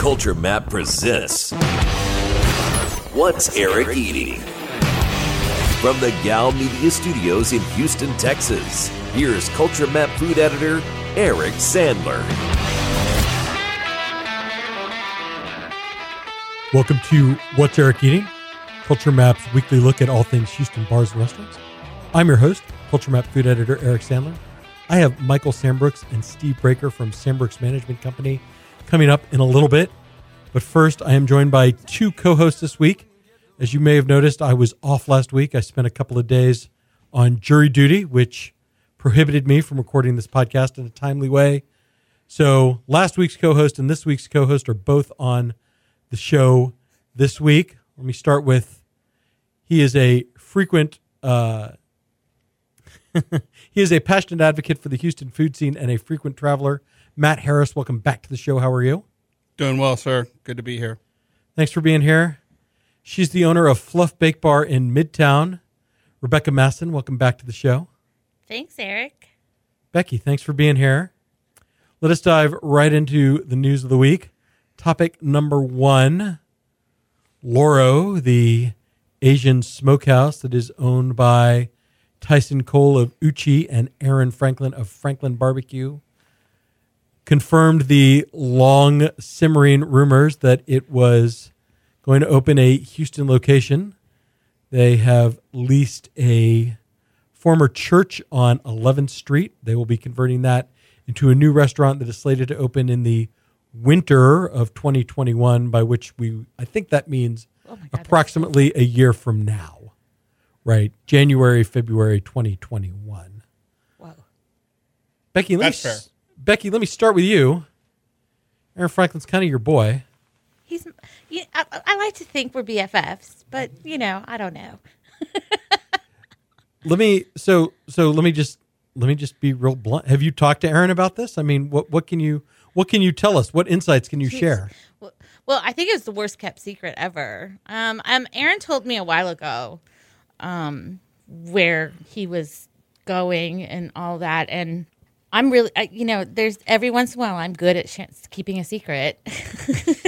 Culture Map presents What's Eric Eating? From the Gow Media Studios in Houston, Texas, here's Culture Map food editor Eric Sandler. Welcome to What's Eric Eating? Culture Map's weekly look at all things Houston bars and restaurants. I'm your host, Culture Map food editor Eric Sandler. I have Michael Sambrooks and Steve Breaker from Sambrooks Management Company coming up in a little bit. But first, I am joined by two co hosts this week. As you may have noticed, I was off last week. I spent a couple of days on jury duty, which prohibited me from recording this podcast in a timely way. So last week's co host and this week's co host are both on the show this week. Let me start with he is a frequent uh, he is a passionate advocate for the Houston food scene and a frequent traveler. Matt Harris, welcome back to the show. How are you? Doing well, sir. Good to be here. Thanks for being here. She's the owner of Fluff Bake Bar in Midtown. Rebecca Masson, welcome back to the show. Thanks, Eric. Becky, thanks for being here. Let us dive right into the news of the week. Topic number one Loro, the Asian smokehouse that is owned by Tyson Cole of Uchi and Aaron Franklin of Franklin Barbecue, confirmed the long simmering rumors that it was going to open a Houston location. They have leased a former church on 11th Street. They will be converting that into a new restaurant that is slated to open in the winter of 2021, by which we, I think that means Oh God, approximately a year from now, right? January, February 2021. Whoa. Becky, let That's me, fair. Becky, let me start with you. Aaron Franklin's kind of your boy. He's. Yeah, I, I like to think we're BFFs, but you know, I don't know. Let me so so let me just let me just be real blunt. Have you talked to Aaron about this? I mean, what what can you what can you tell us? What insights can you share? Well, well, I think it was the worst kept secret ever. Um, um, Aaron told me a while ago, um, where he was going and all that, and I'm really, I, you know, there's every once in a while I'm good at sh- keeping a secret.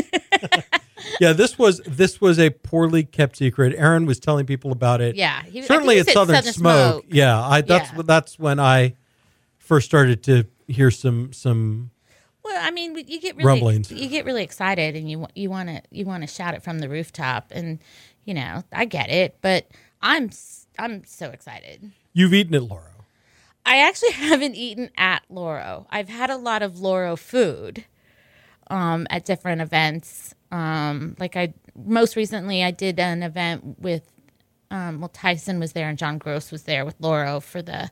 Yeah, this was this was a poorly kept secret. Aaron was telling people about it. Yeah, he- certainly at Southern, Southern Smoke. Smoke. Yeah, I that's Yeah. that's when I first started to hear some some. Well, I mean, you get really Rumblings. you get really excited, and you you want to you want to shout it from the rooftop, and you know I get it, but I'm I'm so excited. You've eaten it, Loro. I actually haven't eaten at Loro. I've had a lot of Loro food um, at different events. Um, like I most recently, I did an event with um, well Tyson was there and John Gross was there with Loro for the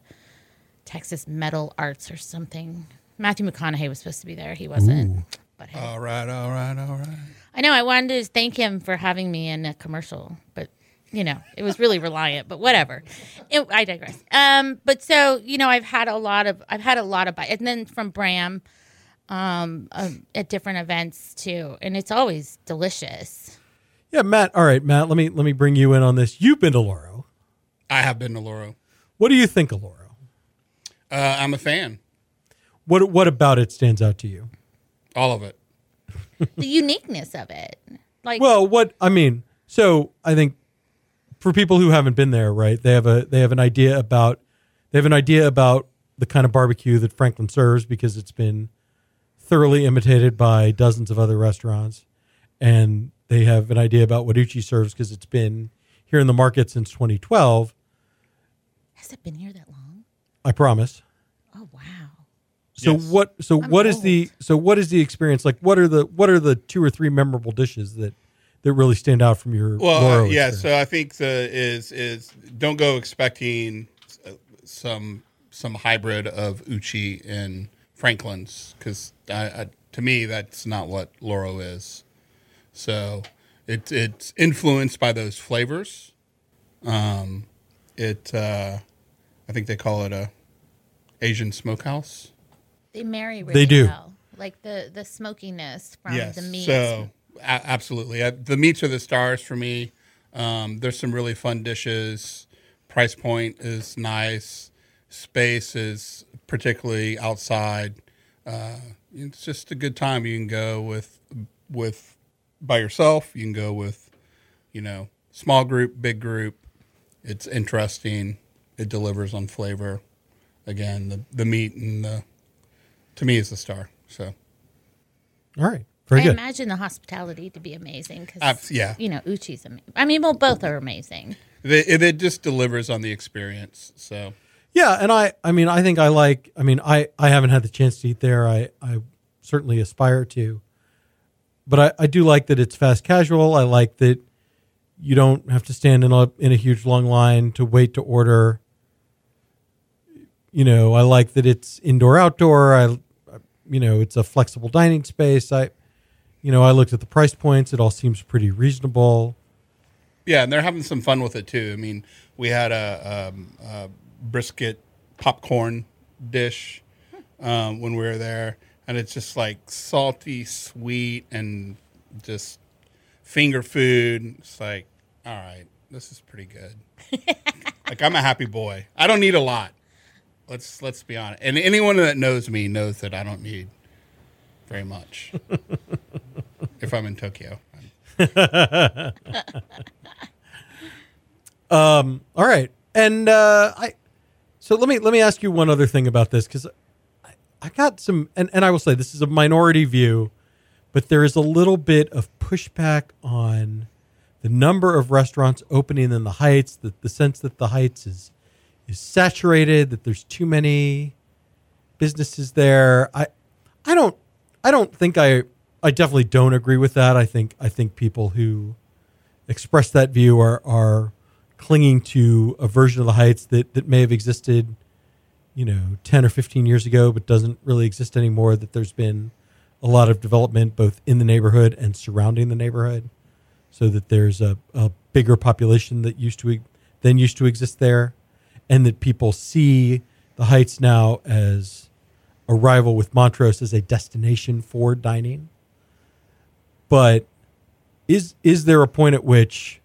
Texas Metal Arts or something. Matthew McConaughey was supposed to be there. He wasn't. But hey. All right, all right, all right. I know I wanted to thank him for having me in a commercial, but you know it was really reliant. But whatever, it, I digress. Um, but so you know I've had a lot of I've had a lot of bites, and then from Bram, um, um, at different events too, and it's always delicious. Yeah, Matt. All right, Matt. Let me let me bring you in on this. You've been to Loro. I have been to Loro. What do you think of Loro? Uh, I'm a fan. What what about it stands out to you? All of it. the uniqueness of it, like Well, what I mean, so I think for people who haven't been there, right? They have a they have an idea about they have an idea about the kind of barbecue that Franklin serves because it's been thoroughly imitated by dozens of other restaurants, and they have an idea about what Uchi serves because it's been here in the market since 2012. has it been here that long? I promise. Oh wow. So Yes. what? So I'm what is the? So what is the experience like? What are the? What are the two or three memorable dishes that that really stand out from your? Well, uh, yeah. experience? So I think the is is don't go expecting uh, some some hybrid of Uchi and Franklin's because I, I, to me that's not what Loro is. So it it's influenced by those flavors. Um, it uh, I think they call it a Asian smokehouse. They marry really They do. well. Like the the smokiness from yes. the meat. So a- absolutely, Uh, the meats are the stars for me. Um, there's some really fun dishes. Price point is nice. Space is particularly outside. Uh, it's just a good time. You can go with with by yourself. You can go with, you know, small group, big group. It's interesting. It delivers on flavor. Again, the the meat and the to me is the star. So All right. Very I good. imagine the hospitality to be amazing because Abs- yeah. you know Uchi's amazing. I mean, well, both are amazing. it, it just delivers on the experience. So Yeah, and I I mean I think I like I mean I I haven't had the chance to eat there. I I certainly aspire to. But I, I do like that it's fast casual. I like that you don't have to stand in a in a huge long line to wait to order. You know, I like that it's indoor outdoor. I you know, it's a flexible dining space. I you know, I looked at the price points. It all seems pretty reasonable. Yeah, and they're having some fun with it too. I mean, we had a, um, a brisket popcorn dish um, when we were there, and it's just like salty, sweet, and just finger food. It's like, all right, this is pretty good. like I'm a happy boy. I don't need a lot. Let's let's be honest. And anyone that knows me knows that I don't need very much. if I'm in Tokyo. Um, all right, and uh, I. So let me let me ask you one other thing about this because I, I got some, and, and I will say this is a minority view, but there is a little bit of pushback on the number of restaurants opening in the Heights. The, the sense that the Heights is is saturated, that there's too many businesses there. I I don't I don't think I I definitely don't agree with that. I think I think people who express that view are are clinging to a version of the heights that that may have existed you know 10 or 15 years ago but doesn't really exist anymore that there's been a lot of development both in the neighborhood and surrounding the neighborhood so that there's a, a bigger population that used to than used to exist there and that people see the heights now as a rival with Montrose as a destination for dining but is is there a point at which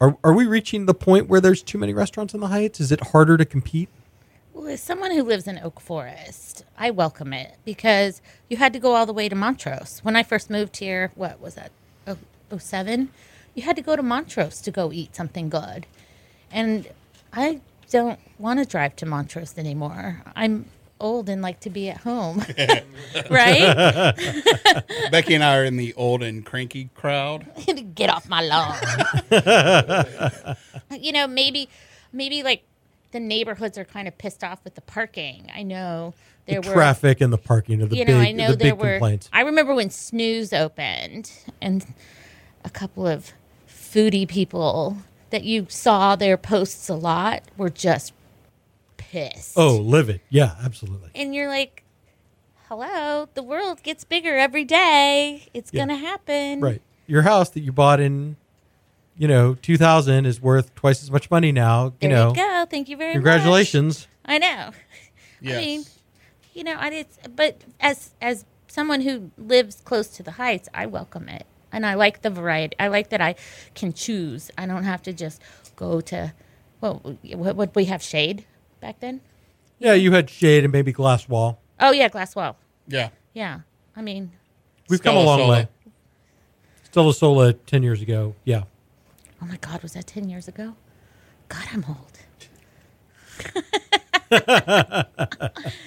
are are we reaching the point where there's too many restaurants in the Heights? Is it harder to compete? Well, as someone who lives in Oak Forest, I welcome it because you had to go all the way to Montrose. When I first moved here, what was that? Oh, 07? You had to go to Montrose to go eat something good. And I don't want to drive to Montrose anymore. I'm old and like to be at home. right? Becky and I are in the old and cranky crowd. Get off my lawn. you know, maybe maybe like the neighborhoods are kind of pissed off with the parking. I know there the were traffic and the parking are the you big know, I know the there were. complaints. I remember when Snooze opened, and a couple of foodie people that you saw their posts a lot were just pissed. Oh, livid. Yeah, absolutely. and you're like, "Hello, the world gets bigger every day. It's Yeah. gonna happen." Right. Your house that you bought in, you know, 2000 is worth twice as much money now. You There know, you go. Thank you very much. congratulations. I know. Yes. I mean, you know, I did, but as as someone who lives close to the heights, I welcome it, and I like the variety. I like that I can choose. I don't have to just go to. Well, what would we have shade back then? Yeah, you had shade and maybe glass wall. Oh yeah, glass wall. yeah. Yeah, I mean, We've come a Stella long Sola. way. Stella Sola 10 years ago. Yeah. oh my God, was that ten years ago? God, I'm old.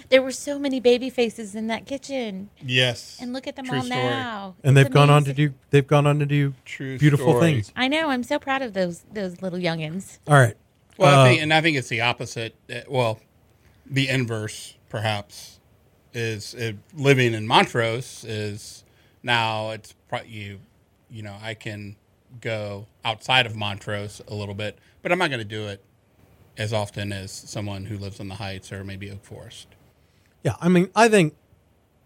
there were so many baby faces in that kitchen, Yes. and look at them True all story. now. And It's they've gone on to amazing. do they've gone on to do True beautiful story. things. I know. I'm so proud of those those little youngins. All right. Well, Uh, I think, and I think it's the opposite. uh, Well, the inverse, perhaps, is uh, living in Montrose is now it's pro- you. You know, I can go outside of Montrose a little bit, but I'm not going to do it as often as someone who lives in the Heights or maybe Oak Forest. Yeah, I mean, I think,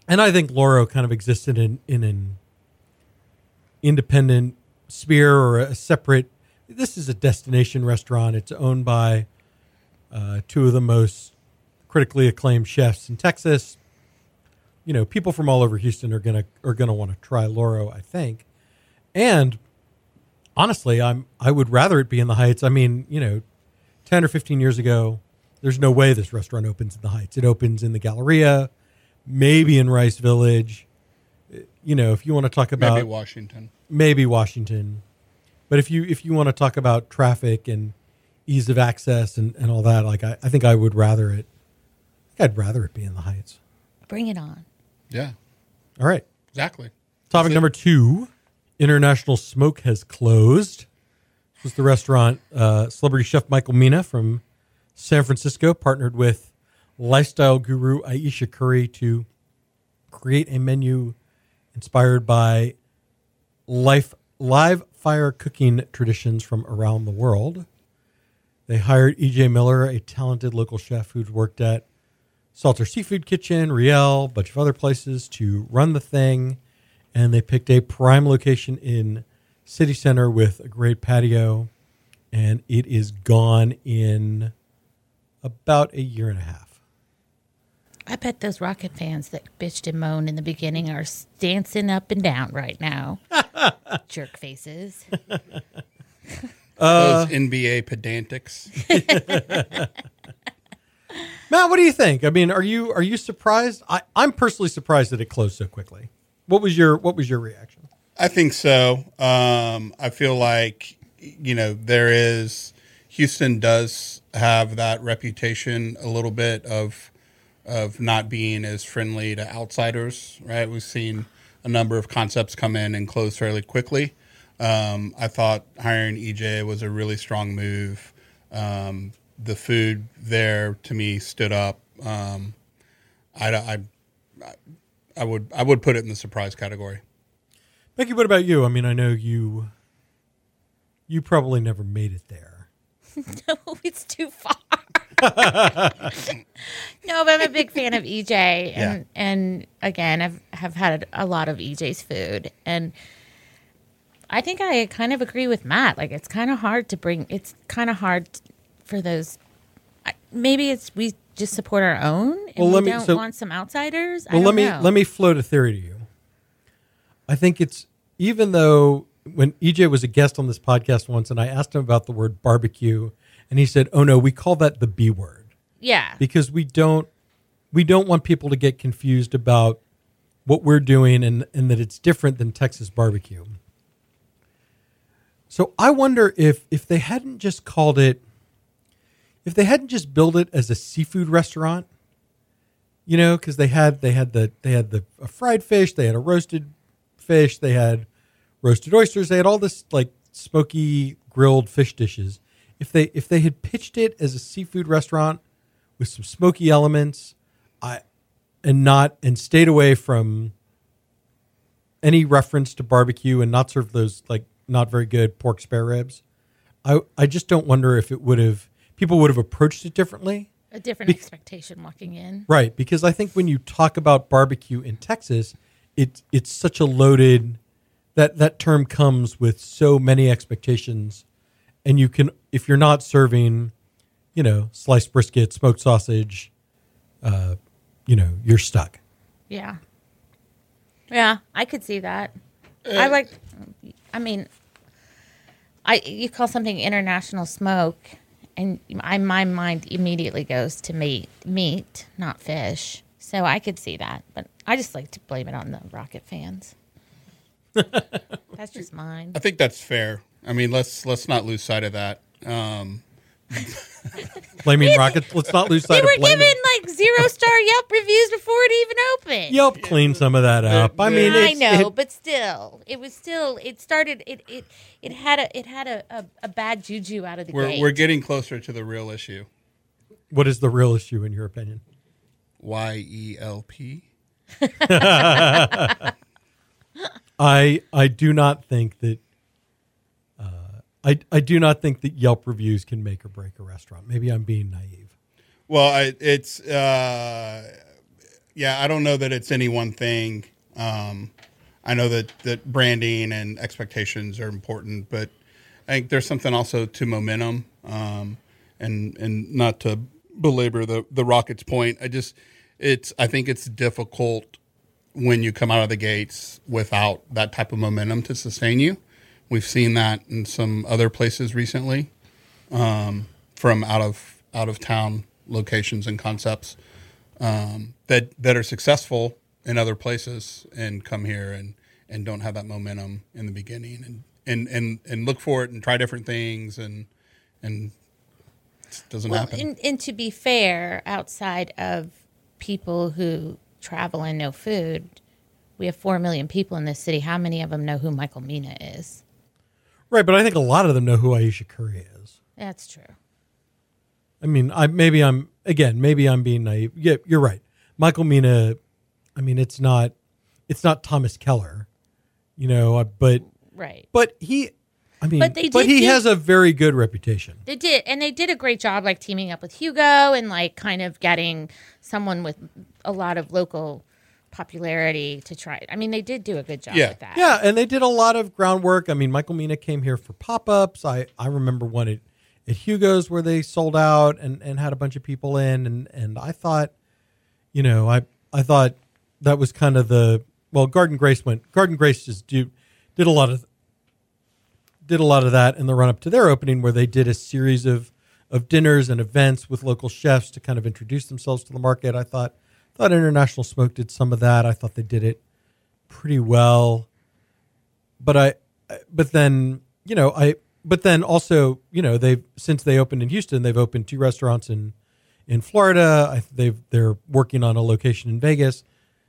and I think Loro kind of existed in in an independent sphere or a separate. This is a destination restaurant. It's owned by uh, two of the most critically acclaimed chefs in Texas. You know, people from all over Houston are gonna are gonna want to try Loro, I think. And honestly, I'm I would rather it be in the Heights. I mean, you know, ten or fifteen years ago, there's no way this restaurant opens in the Heights. It opens in the Galleria, maybe in Rice Village. you know, if you want to talk about Maybe Washington. maybe Washington, but if you if you want to talk about traffic and ease of access and, and all that, like I, I think I would rather it. I'd rather it be in the Heights. Bring it on. Yeah, All right. exactly. Topic That's it. number two: International Smoke has closed. This was the restaurant. Uh, celebrity chef Michael Mina from San Francisco partnered with lifestyle guru Ayesha Curry to create a menu inspired by life live fire cooking traditions from around the world. They hired EJ Miller, a talented local chef who'd worked at Salt Air Seafood Kitchen, Riel, a bunch of other places to run the thing. And they picked a prime location in CityCentre with a great patio. And it is gone in about a year and a half. I bet those Rocket fans that bitched and moaned in the beginning are dancing up and down right now. Jerk faces. Uh, Those NBA pedantics. Matt, what do you think? I mean, are you are you surprised? I, I'm personally surprised that it closed so quickly. What was your what was your reaction? I think so. Um, I feel like you know there is Houston does have that reputation a little bit of of not being as friendly to outsiders. Right? We've seen a number of concepts come in and close fairly quickly. Um, I thought hiring EJ was a really strong move. Um, the food there to me stood up. Um, I, I, I would I would put it in the surprise category. Becky, what about you? I mean, I know you you probably never made it there. no, it's too far. No, but I'm a big fan of EJ, and Yeah. and again, I've have had a lot of EJ's food, and I think I kind of agree with Matt. Like, it's kind of hard to bring. It's kind of hard for those. Maybe it's we just support our own, and Well, we let me- don't so- want some outsiders. Well, let me know. let me float a theory to you. I think it's even though when EJ was a guest on this podcast once, and I asked him about the word barbecue, and he said, "Oh no, we call that the B word." Yeah, because we don't we don't want people to get confused about what we're doing and and that it's different than Texas barbecue. So I wonder if if they hadn't just called it if they hadn't just built it as a seafood restaurant, you know, because they had they had the they had the a fried fish, they had a roasted fish, they had roasted oysters, they had all this like smoky grilled fish dishes. If they if they had pitched it as a seafood restaurant with some smoky elements, I and not and stayed away from any reference to barbecue and not serve those like not very good pork spare ribs. I I just don't wonder if it would have people would have approached it differently. a different Bec- expectation walking in. Right, because I think when you talk about barbecue in Texas, it it's such a loaded that that term comes with so many expectations and you can if you're not serving, you know, sliced brisket, smoked sausage, uh, you know, you're stuck. Yeah. Yeah, I could see that. I like I mean I you call something international smoke and I my mind immediately goes to meat meat, not fish. So I could see that, but I just like to blame it on the Rocket fans. That's just mine. I think that's fair. I mean, let's let's not lose sight of that. Um, Blaming rockets. Let's not lose sight. They sight were of blaming. given like zero star Yelp reviews before it even opened. Yelp clean some of that up. I mean, I know, it- but still, it was still. It started. It it it had a it had a, a, a bad juju out of the we're gate. we're getting closer to the real issue. what is the real issue in your opinion? Y E L P. I I do not think that I I do not think that Yelp reviews can make or break a restaurant. Maybe I'm being naive. Well, I, it's uh, yeah. I don't know that it's any one thing. Um, I know that that branding and expectations are important, but I think there's something also to momentum. Um, and and not to belabor the the Rockets' point, I just it's I think it's difficult when you come out of the gates without that type of momentum to sustain you. We've seen that in some other places recently um, from out of out of town locations and concepts um, that that are successful in other places and come here and and don't have that momentum in the beginning and and and, and look for it and try different things and and it doesn't Well, happen. and, and to be fair, outside of people who travel and know food, we have four million people in this city. How many of them know who Michael Mina is? Right, but I think a lot of them know who Ayesha Curry is. That's true. I mean, I maybe I'm again, maybe I'm being naive. Yeah, you're right. Michael Mina, I mean, it's not it's not Thomas Keller, you know, uh, but Right. but he I mean, But but, they did he do- has a very good reputation. They did, and they did a great job, like teaming up with Hugo and like kind of getting someone with a lot of local popularity to try. I mean, they did do a good job Yeah. with that. Yeah, and they did a lot of groundwork. I mean, Michael Mina came here for pop-ups. I I remember one at, at Hugo's where they sold out and, and had a bunch of people in and and I thought, you know, I I thought that was kind of the well, Guard and Grace went Guard and Grace just do did a lot of did a lot of that in the run up to their opening where they did a series of of dinners and events with local chefs to kind of introduce themselves to the market. I thought thought International Smoke did some of that. I thought they did it pretty well. But I but then, you know, I but then also, you know, they've since they opened in Houston, they've opened two restaurants in in Florida. I, they've they're working on a location in Vegas.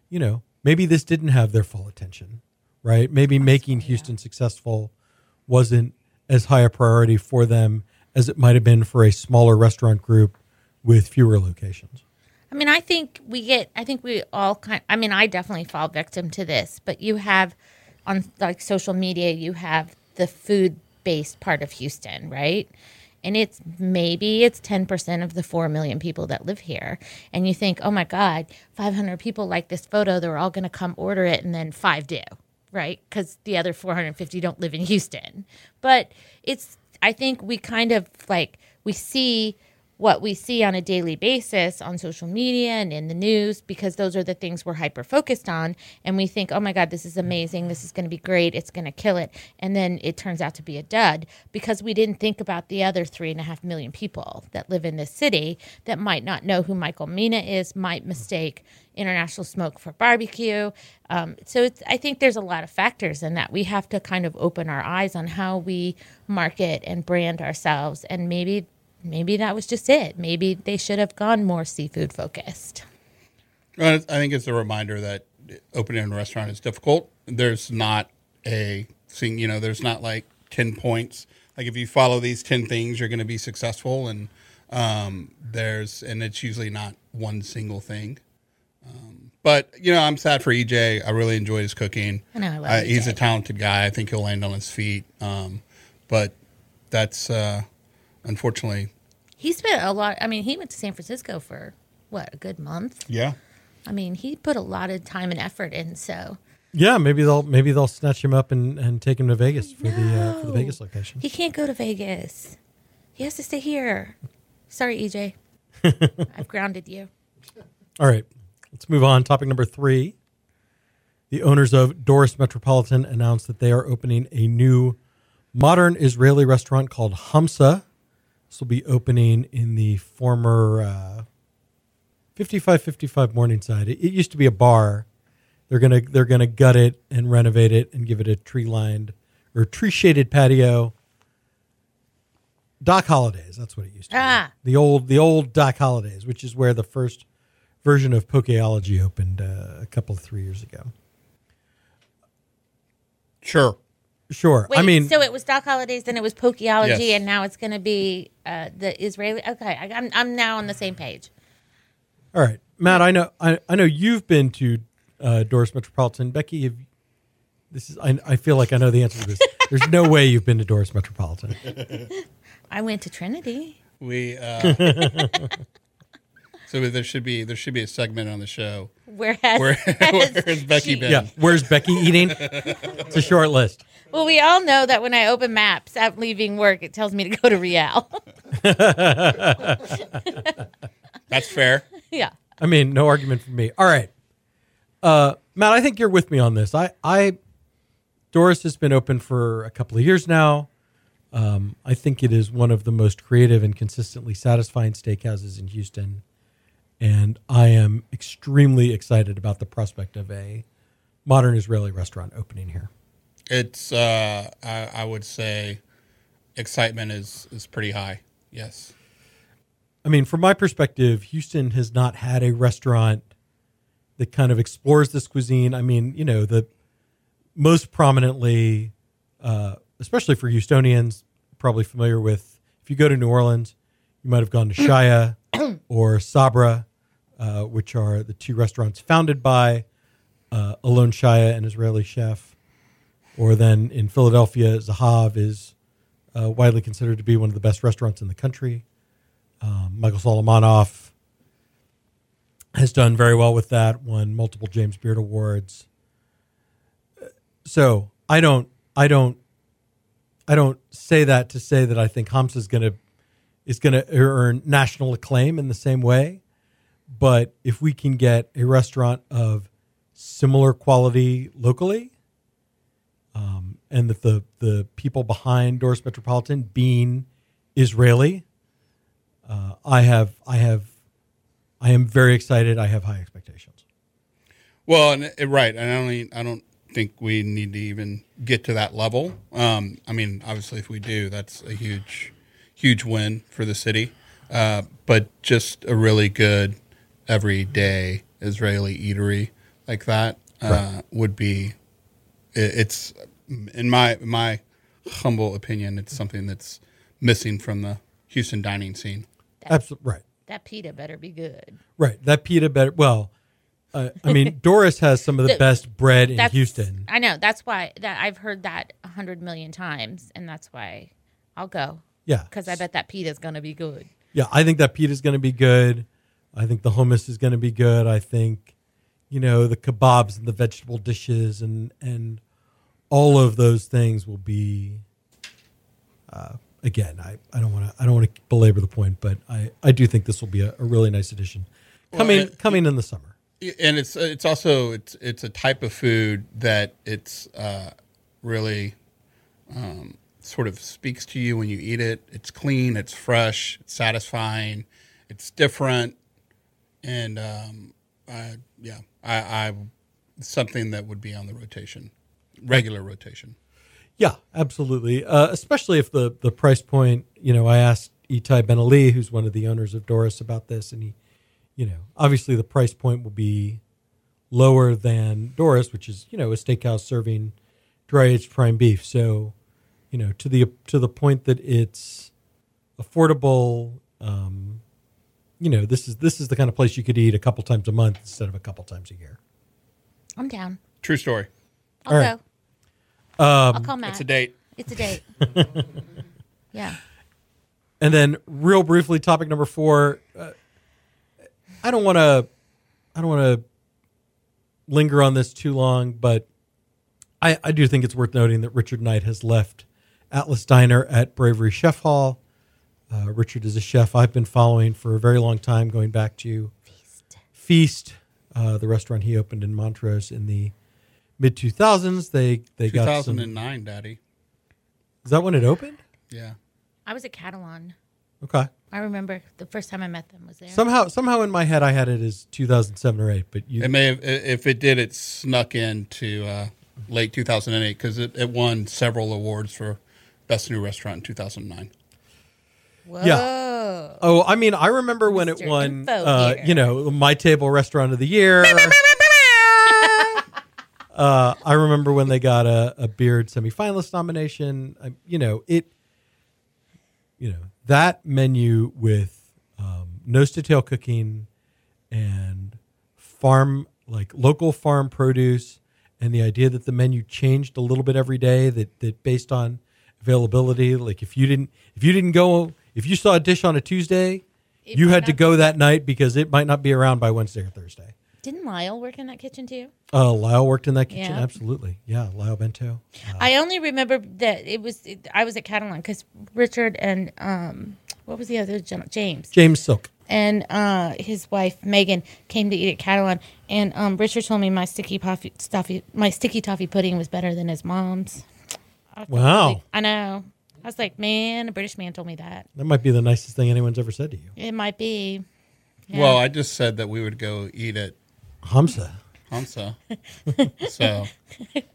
You know, maybe this didn't have their full attention, right? Maybe making Houston successful wasn't as high a priority for them as it might have been for a smaller restaurant group with fewer locations. I mean, I think we get. I think we all kind. I mean, I definitely fall victim to this. But you have on like social media, you have the food based part of Houston, right? And it's maybe it's ten percent of the four million people that live here. And you think, oh my God, five hundred people like this photo. They're all going to come order it, and then five do, right? Because the other four hundred fifty don't live in Houston. But it's. I think we kind of like we see what we see on a daily basis on social media and in the news because those are the things we're hyper focused on. And we think oh my god this is amazing. This is going to be great. It's going to kill it. And then it turns out to be a dud because we didn't think about the other three and a half million people that live in this city that might not know who michael mina is might mistake international smoke for barbecue. Um, so i think there's a lot of factors in that. We have to kind of open our eyes on how we market and brand ourselves and maybe maybe that was just it. Maybe they should have gone more seafood focused. Well, I think it's a reminder that opening a restaurant is difficult. There's not a thing, you know, there's not like 10 points. Like if you follow these 10 things, you're going to be successful. And um, there's, and it's usually not one single thing. Um, but, you know, I'm sad for EJ. I really enjoyed his cooking. I know, I love Uh, he's a talented guy. I think he'll land on his feet. Um, but that's, uh, unfortunately, He spent a lot. I mean, he went to San Francisco for what a good month. yeah. I mean, he put a lot of time and effort in. So Yeah, maybe they'll maybe they'll snatch him up and, and take him to Vegas for the uh, for the Vegas location. he can't go to Vegas. He has to stay here. Sorry, EJ. I've grounded you. All right, let's move on. Topic number three. The owners of Doris Metropolitan announced that they are opening a new modern Israeli restaurant called Hamsa. This will be opening in the former uh, 5555 Morningside. It, it used to be a bar. They're gonna they're gonna gut it and renovate it and give it a tree lined or tree shaded patio. Doc Holliday's, that's what it used to Ah. be. The old the old Doc Holliday's, which is where the first version of Pokeology opened uh, a couple of three years ago. Sure. Sure. Wait, I mean, so it was Doc Holliday's, then it was Pokeology, Yes. and now it's going to be uh, the Israeli. Okay, I, I'm I'm now on the same page. all right, Matt. I know. I, I know you've been to uh, Doris Metropolitan. Becky, have, this is. I, I feel like I know the answer to this. There's no way you've been to Doris Metropolitan. I went to Trinity. We uh, so there should be there should be a segment on the show Where has, where has where's Becky she- been? Yeah. Where's Becky eating? It's a short list. Well, we all know that when I open maps after leaving work, it tells me to go to Real. That's fair. yeah. I mean, no argument from me. All right, uh, Matt. I think you're with me on this. I, I, Doris has been open for a couple of years now. Um, I think it is one of the most creative and consistently satisfying steakhouses in Houston. and I am extremely excited about the prospect of a modern Israeli restaurant opening here. It's uh, I, I would say excitement is is pretty high. Yes. I mean, from my perspective, Houston has not had a restaurant that kind of explores this cuisine. I mean, you know, the most prominently, uh, especially for Houstonians, probably familiar with. If you go to New Orleans, you might have gone to Shaya or Saba, uh, which are the two restaurants founded by uh, Alon Shaya, an Israeli chef. Or then in Philadelphia, Zahav is uh, widely considered to be one of the best restaurants in the country. Um, Michael Solomonov has done very well with that, won multiple James Beard awards. So I don't, I don't, I don't say that to say that I think Hamsa is going to is going to earn national acclaim in the same way. But if we can get a restaurant of similar quality locally, um, and that the the people behind Doris Metropolitan being Israeli, uh, I have I have I am very excited. I have high expectations. Well, and, uh, right, and I don't I don't think we need to even get to that level. Um, I mean, obviously, if we do, that's a huge huge win for the city. Uh, but just a really good everyday Israeli eatery like that uh, right. would be. It, it's in my my humble opinion, it's something that's missing from the Houston dining scene. Absolutely right. That pita better be good. Right. That pita better. Well, uh, I mean, Doris has some of the, the best bread in Houston. I know. That's why that I've heard that a hundred million times, and that's why I'll go. Yeah, because I bet that pita is going to be good. Yeah, I think that pita is going to be good. I think the hummus is going to be good. I think, you know, the kebabs and the vegetable dishes and and all of those things will be. Uh, again, I, I don't want to I don't want to belabor the point, but I, I do think this will be a, a really nice addition coming well, coming in the summer. And it's it's also it's it's a type of food that it's uh, really um, sort of speaks to you when you eat it. It's clean, it's fresh, it's satisfying, it's different, and um, I, yeah, I, I something that would be on the rotation, regular rotation. Yeah, absolutely. Uh, especially if the the price point. You know, I asked Itai Ben Eli, who's one of the owners of Doris, about this, and he, you know, obviously the price point will be lower than Doris, which is you know a steakhouse serving dry aged prime beef. So you know, to the to the point that it's affordable. Um, you know, this is this is the kind of place you could eat a couple times a month instead of a couple times a year. I'm down. True story. I'll All right. go. Um, I'll call Matt. It's a date. It's a date. yeah. And then, real briefly, topic number four. Uh, I don't want to. I don't want to linger on this too long, but I, I do think it's worth noting that Richard Knight has left Atlas Diner at Bravery Chef Hall. Uh, Richard is a chef I've been following for a very long time, going back to Feast, Feast uh, the restaurant he opened in Montrose in the mid 2000s. They they 2009, got 2009, Daddy. Is that when it opened? Yeah. I was at Catalan. Okay. I remember the first time I met them was there. Somehow, somehow in my head, I had it as 2007 or eight. But you, it may have, if it did, it snuck into uh, late 2008 because it, it won several awards for Best New Restaurant in 2009. Whoa. Yeah. Oh, I mean, I remember when Mr. it won, uh, you know, my table restaurant of the year. Uh, I remember when they got a, a Beard semifinalist nomination. I, you know, it, you know, that menu with um, nose to tail cooking and farm, like local farm produce, and the idea that the menu changed a little bit every day, that, that based on availability. Like if you didn't if you didn't go if you saw a dish on a Tuesday, it you had to go that night because it might not be around by Wednesday or Thursday. Didn't Lyle work in that kitchen too? Uh, Lyle worked in that kitchen. Yeah. Absolutely, yeah. Lyle Bento. Uh, I only remember that it was it, I was at Catalan because Richard and um, what was the other gentleman? James James Silk and uh, his wife Megan came to eat at Catalan, and um, Richard told me my sticky toffee, stuffy, my sticky toffee pudding was better than his mom's. I wow. Like, I know. I was like, man, a British man told me that. That might be the nicest thing anyone's ever said to you. It might be. Yeah. Well, I just said that we would go eat at Hamza. Hamsa. so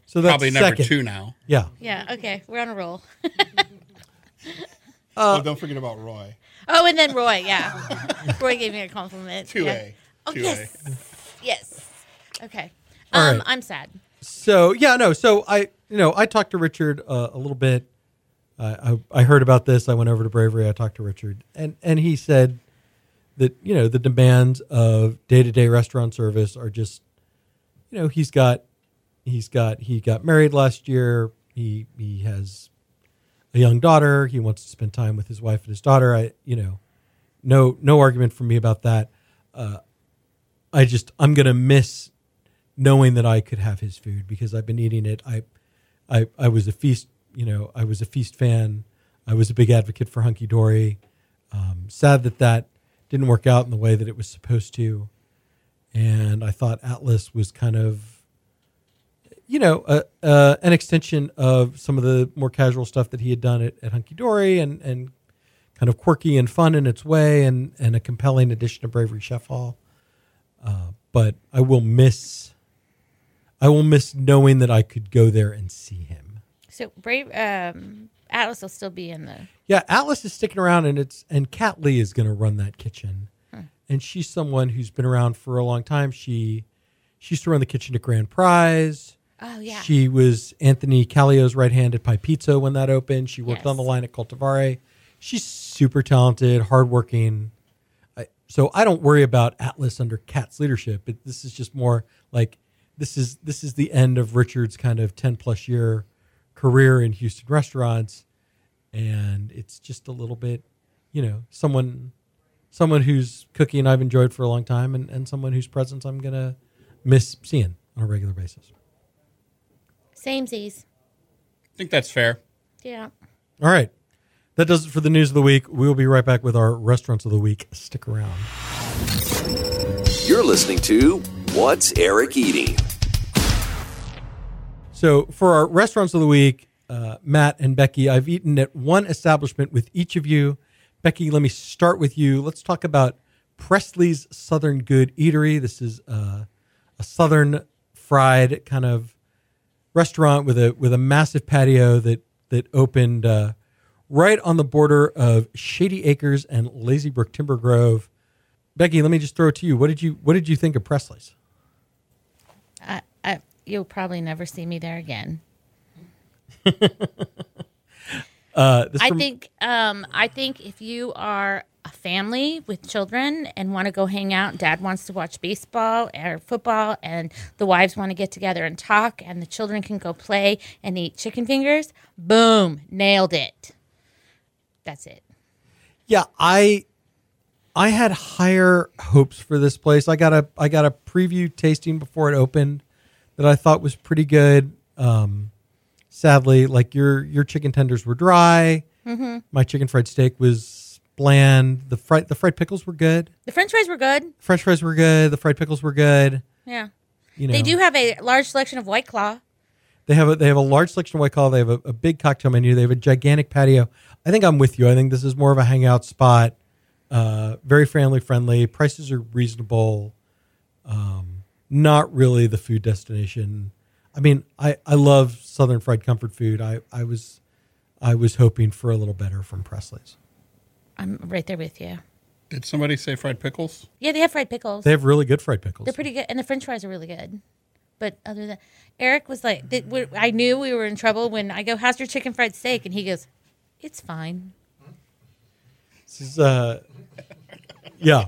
So that's probably number second. two now. Yeah. Yeah. Okay. We're on a roll. oh, don't forget about Roy. Oh, and then Roy. Yeah. Roy gave me a compliment. Two yeah. A. Oh, Two yes. A. Yes. Okay. All Um, right. I'm sad. So yeah, no. So I, you know, I talked to Richard uh, a little bit. I, I I heard about this. I went over to Bravery. I talked to Richard, and and he said that you know the demands of day to day restaurant service are just, you know, he's got, he's got he got married last year. He he has a young daughter. He wants to spend time with his wife and his daughter. I you know, no no argument from me about that. Uh, I just I'm gonna miss knowing that I could have his food because I've been eating it. I, I, I was a feast, you know, I was a feast fan. I was a big advocate for Hunky Dory. Um, sad that that didn't work out in the way that it was supposed to. And I thought Atlas was kind of, you know, uh, uh, an extension of some of the more casual stuff that he had done at, at Hunky Dory and, and kind of quirky and fun in its way and, and a compelling addition to Bravery Chef Hall. Uh, but I will miss I will miss knowing that I could go there and see him. So Brave um, Atlas will still be in the. Yeah, Atlas is sticking around, and it's and Kat Lee is going to run that kitchen, hmm. and she's someone who's been around for a long time. She she used to run the kitchen at Grand Prize. Oh yeah. She was Anthony Calleo's right hand at Pi Pizza when that opened. She worked Yes. on the line at Coltivare. She's super talented, hardworking. I, so I don't worry about Atlas under Kat's leadership. It, this is just more like this is this is the end of Richard's kind of ten plus year career in Houston restaurants, and it's just a little bit, you know, someone someone whose cooking I've enjoyed for a long time, and, and someone whose presence I'm gonna miss seeing on a regular basis. Samesies. I think that's fair. Yeah. All right. That does it for the news of the week. We will be right back with our restaurants of the week. Stick around. You're listening to What's Eric Eating? So, for our restaurants of the week, uh, Matt and Becky, I've eaten at one establishment with each of you. Becky, let me start with you. Let's talk about Presley's Southern Good Eatery. This is uh, a southern fried kind of restaurant with a with a massive patio that that opened uh, right on the border of Shady Acres and Lazy Brook Timber Grove. Becky, let me just throw it to you. What did you What did you think of Presley's? You'll probably never see me there again. Uh, this I from- think um, I think if you are a family with children and want to go hang out, dad wants to watch baseball or football, and the wives want to get together and talk, and the children can go play and eat chicken fingers. Boom, nailed it. That's it. Yeah, I I had higher hopes for this place. I got a I got a preview tasting before it opened that I thought was pretty good. Um, sadly, like your your chicken tenders were dry. My chicken fried steak was bland. The fried the fried pickles were good. The French fries were good. French fries were good. The fried pickles were good. Yeah, You know, they do have a large selection of White Claw. They have a they have a large selection of white claw. They have a, a big cocktail menu. They have a gigantic patio. I think I'm with you. I think this is more of a hangout spot. Uh, very family friendly. Prices are reasonable. Um, not really the food destination. I mean, I, I love Southern fried comfort food. I, I was I was hoping for a little better from Presley's. I'm right there with you. Did somebody say fried pickles? Yeah, they have fried pickles. They have really good fried pickles. They're pretty good, and the French fries are really good. But other than Eric was like, th- we- I knew we were in trouble when I go, "How's your chicken fried steak?" and he goes, "It's fine." This is, uh, yeah,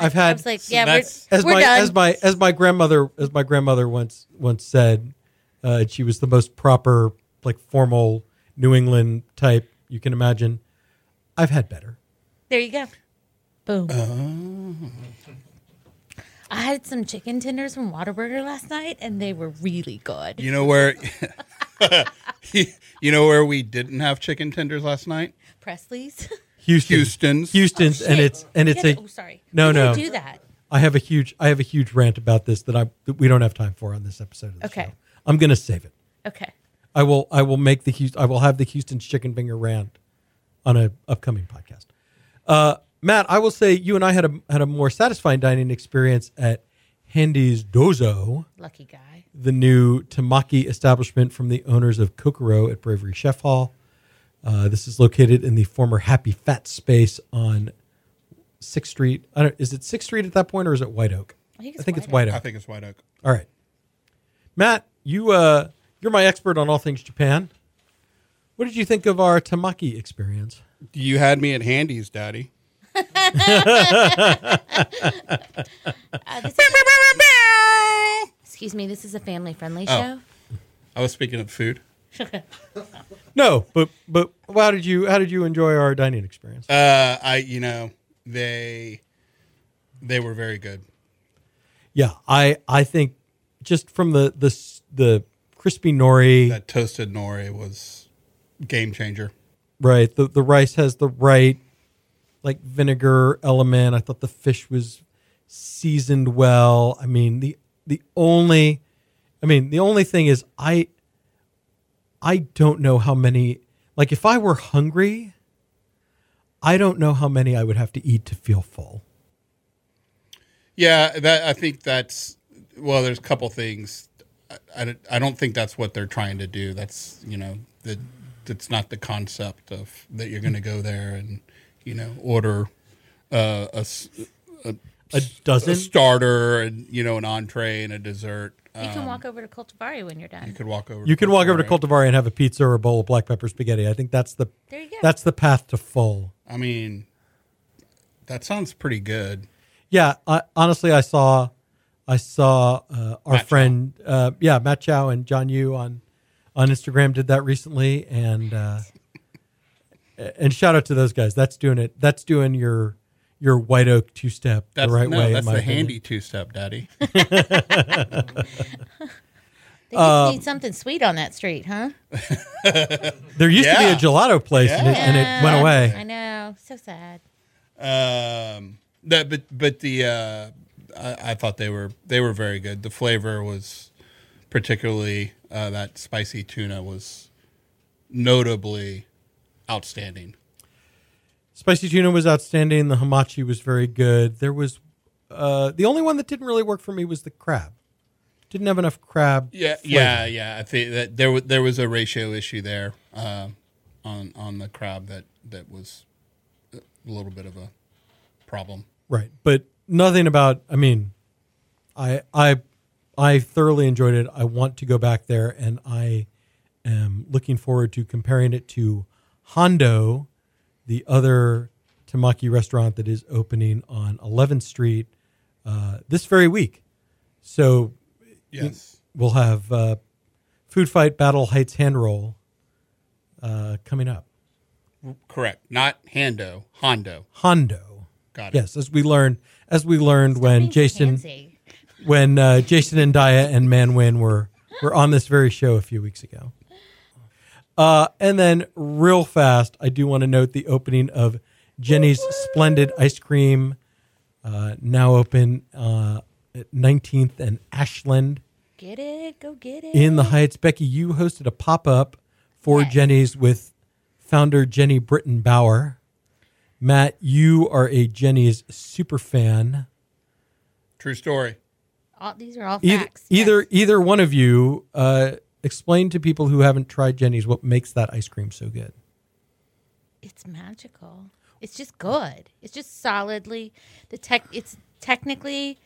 I've I had was like, "Yeah, that's- we're, as we're my done." as my as my grandmother as my grandmother once once said, uh, she was the most proper, like formal New England type you can imagine. I've had better. there you go. Boom. Oh. I had some chicken tenders from Whataburger last night, and they were really good. You know where? you know where we didn't have chicken tenders last night? Presley's. Houston, Houston's. Houston's, and it's and it's a. oh, sorry. No, You no. do that. I have a huge I have a huge rant about this that I that we don't have time for on this episode. Of the Okay. show. I'm gonna save it. Okay. I will I will make the Houston I will have the Houston's chicken finger rant on a upcoming podcast. Uh, Matt, I will say you and I had a had a more satisfying dining experience at Handies Douzo, Lucky guy. the new tamaki establishment from the owners of Kokoro at Bravery Chef Hall. Uh, this is located in the former Happy Fat space on Sixth Street. I don't, is it Sixth Street at that point, or is it White Oak? I think it's I think it's White Oak. I think it's White Oak. All right, Matt, you uh, you're my expert on all things Japan. What did you think of our tamaki experience? You had me at Handy's, Daddy. Uh, this is- excuse me. This is a family friendly Oh. show. I was speaking of food. No, but but how did you how did you enjoy our dining experience? Uh, I, you know, they they were very good. Yeah, I I think just from the the the crispy nori, That toasted nori was game changer. right? The the rice has the right like vinegar element. I thought the fish was seasoned well. I mean, the the only I mean, the only thing is I I don't know how many like if I were hungry, I don't know how many I would have to eat to feel full. Yeah, that I think that's well. There's a couple things. I, I, I don't think that's what they're trying to do. That's you know that that's not the concept of that you're going to go there and you know order uh, a, A a dozen starter and you know an entree and a dessert. You can Um, walk over to Coltivare when you're done. You done. could walk over. You can walk over to Coltivare. Coltivare and have a pizza or a bowl of black pepper spaghetti. I think that's the There you go. that's the path to full. I mean, that sounds pretty good. Yeah, I, honestly, I saw I saw uh, our Matt Chow. friend, uh, yeah, Matt Chow and John Yu on on Instagram did that recently, and uh, and shout out to those guys. That's doing it. That's doing your your white oak two step the That's right no, way. that's in my the opinion. handy two step, Daddy. they just um, need something sweet on that street, huh? There used to be a gelato place, and, it, and it went away. I know. So sad. Um, that, but but the uh, I, I thought they were they were very good. The flavor was particularly uh, that spicy tuna was notably outstanding. Spicy tuna was outstanding. The hamachi was very good. There was uh, the only one that didn't really work for me was the crab. Didn't have enough crab. Yeah, flavor. yeah, yeah. I think that there was there was a ratio issue there uh, on on the crab that that was a little bit of a problem. Right, but nothing about. I mean, I I I thoroughly enjoyed it. I want to go back there, and I am looking forward to comparing it to Hondo, the other tamaki restaurant that is opening on 11th Street uh, this very week. So Yes. we'll have uh, Food Fight Battle Heights Hand Roll uh, coming up. Correct. Not Hando, Hondo. Hondo. Got it. Yes, as we learned, as we learned when Jason handsy. when uh, Jason and Dia and Manwin were were on this very show a few weeks ago. Uh, and then, real fast, I do want to note the opening of Jeni's Splendid Ice Cream, uh, now open uh, at 19th and Ashland Get it. Go get it. in the Heights. Becky, you hosted a pop up for Yes. Jeni's with founder Jeni Britton Bauer. Matt, you are a Jenny's super fan. True story. All, these are all either facts. either, Yes. either one of you uh, explain to people who haven't tried Jeni's what makes that ice cream so good. It's magical. It's just good. It's just solidly the tech. It's technically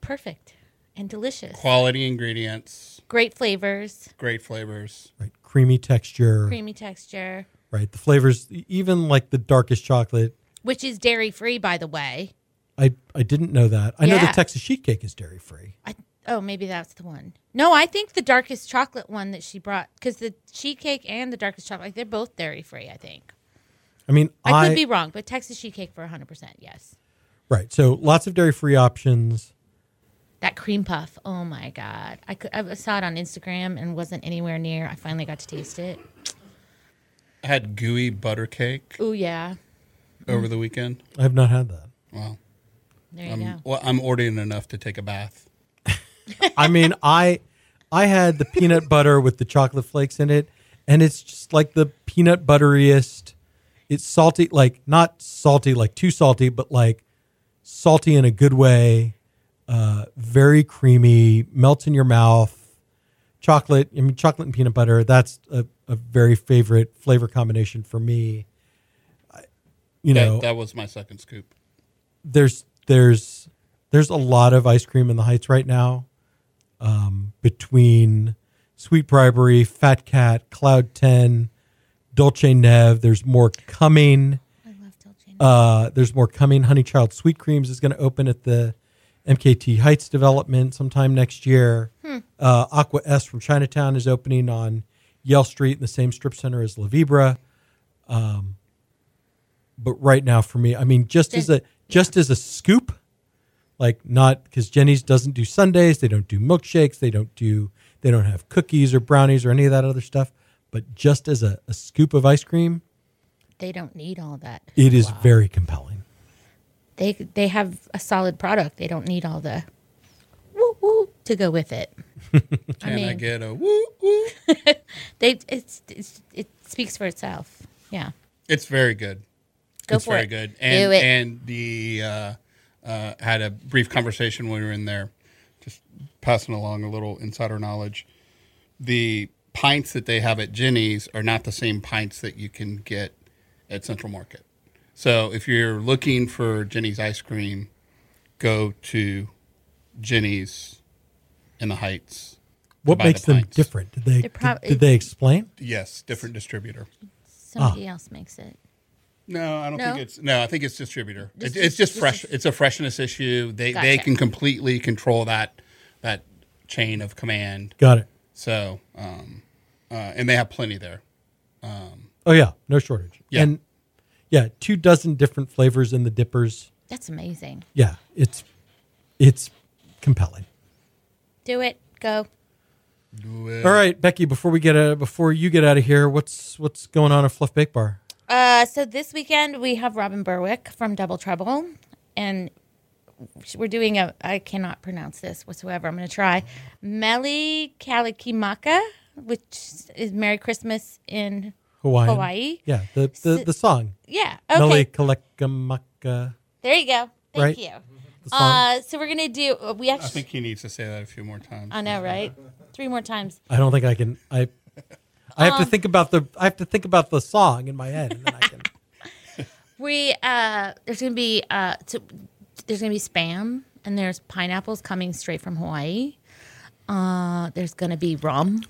perfect and delicious. Quality ingredients, Great flavors, great flavors. Right, creamy texture. creamy texture, Right, the flavors, even like the darkest chocolate. which is dairy free, by the way. I I didn't know that. I know the Texas sheet cake is dairy free. I, oh, maybe that's the one. No, I think the darkest chocolate one that she brought, because the sheet cake and the darkest chocolate, they're both dairy free. I think. I mean, I, I, could be wrong, but Texas sheet cake for 100%. Yes. right. So lots of dairy free options. That cream puff. Oh my God. I, could, I saw it on Instagram and wasn't anywhere near. I finally got to taste it. I had gooey butter cake Oh, yeah. over the weekend. I have not had that. Wow. There you I'm, go. well, I'm ordering enough to take a bath. I mean, I I had the peanut butter with the chocolate flakes in it, and it's just like the peanut butteriest it's salty, like not salty, like too salty, but like salty in a good way. Uh, very creamy, melts in your mouth. Chocolate, I mean, chocolate and peanut butter. That's a, a very favorite flavor combination for me. I- You That, know, that was my second scoop. there's there's there's a lot of ice cream in the Heights right now. Um, between Sweet Bribery, Fat Cat, Cloud Ten, Dolce Neve. There's more coming. I love Dolce. Uh, there's more coming. Honey Child Sweet Creams is going to open at the MKT Heights development sometime next year. Uh, Aqua S from Chinatown is opening on Yale Street in the same strip center as La Vibra. Um, but right now, for me, I mean, just as a just as a scoop, like not because Jeni's doesn't do Sundays, they don't do milkshakes, they don't do they don't have cookies or brownies or any of that other stuff. But just as a, a scoop of ice cream, They don't need all that. it is very compelling. They they have a solid product. They don't need all the woo woo to go with it. Can I, mean- I, get a woo woo? They it's, it's it speaks for itself. Yeah. It's very good. Go it's for very it. good. Do And it. and the uh, uh, had a brief conversation when we were in there, just passing along a little insider knowledge. The pints that they have at Jeni's are not the same pints that you can get at Central Market. So if you're looking for Jeni's ice cream, go to Jeni's in the Heights. What makes the them pints. different? Did they They're prob- did, did they explain? Yes, different distributor. Somebody else makes it. No, I don't No? think it's no. I think it's distributor. Just- It- it's just- just fresh. just- it's a freshness issue. They they can completely control that that chain of command. Got it. So, um, uh, and they have plenty there. Um, Oh yeah, no shortage. Yeah. And yeah, two dozen different flavors in the dippers. That's amazing. Yeah, it's it's compelling. Do it. Go. Do it. All right, Becky. Before we get uh, before you get out of here, what's what's going on at Fluff Bake Bar? Uh, so this weekend we have Robin Berwick from Double Trouble, and we're doing a. I cannot pronounce this whatsoever. I'm going to try Meli Kalikimaka, which is Merry Christmas in Hawaiian. Hawaii. Yeah, the the, the song. Yeah. Mele Okay. Kalekamaka. There you go. Thank Right. you. Uh, so we're gonna do. uh, We actually I think he needs to say that a few more times. I know, right? Three more times. I don't think I can. I I have to Um, think about the I have to think about the song in my head, and then I can. We uh, there's gonna be uh, so there's gonna be spam and there's pineapples coming straight from Hawaii. Uh, there's gonna be rum.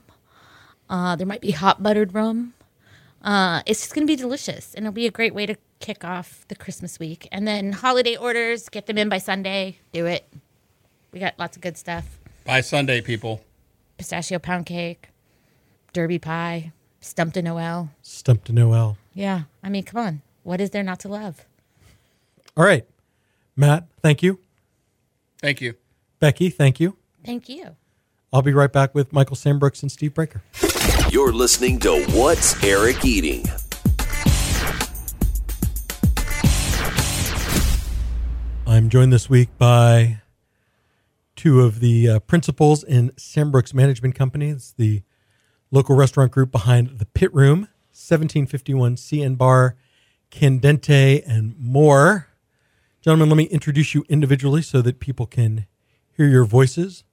Uh, there might be hot buttered rum. Uh, it's just gonna be delicious, and it'll be a great way to kick off the Christmas week. And then holiday orders, get them in by Sunday. Do it. We got lots of good stuff: By Sunday, people. pistachio pound cake, derby pie, stump to Noel. Stump to Noel. Yeah, I mean, come on, what is there not to love? All right, Matt. Thank you. Thank you. Becky. Thank you. Thank you. I'll be right back with Michael Sambrooks and Steve Breaker. You're listening to What's Eric Eating? I'm joined this week by two of the uh, principals in Sambrooks Management Company. It's the local restaurant group behind the Pit Room, 1751 Sea Bar, Candente, and more. Gentlemen, let me introduce you individually so that people can hear your voices.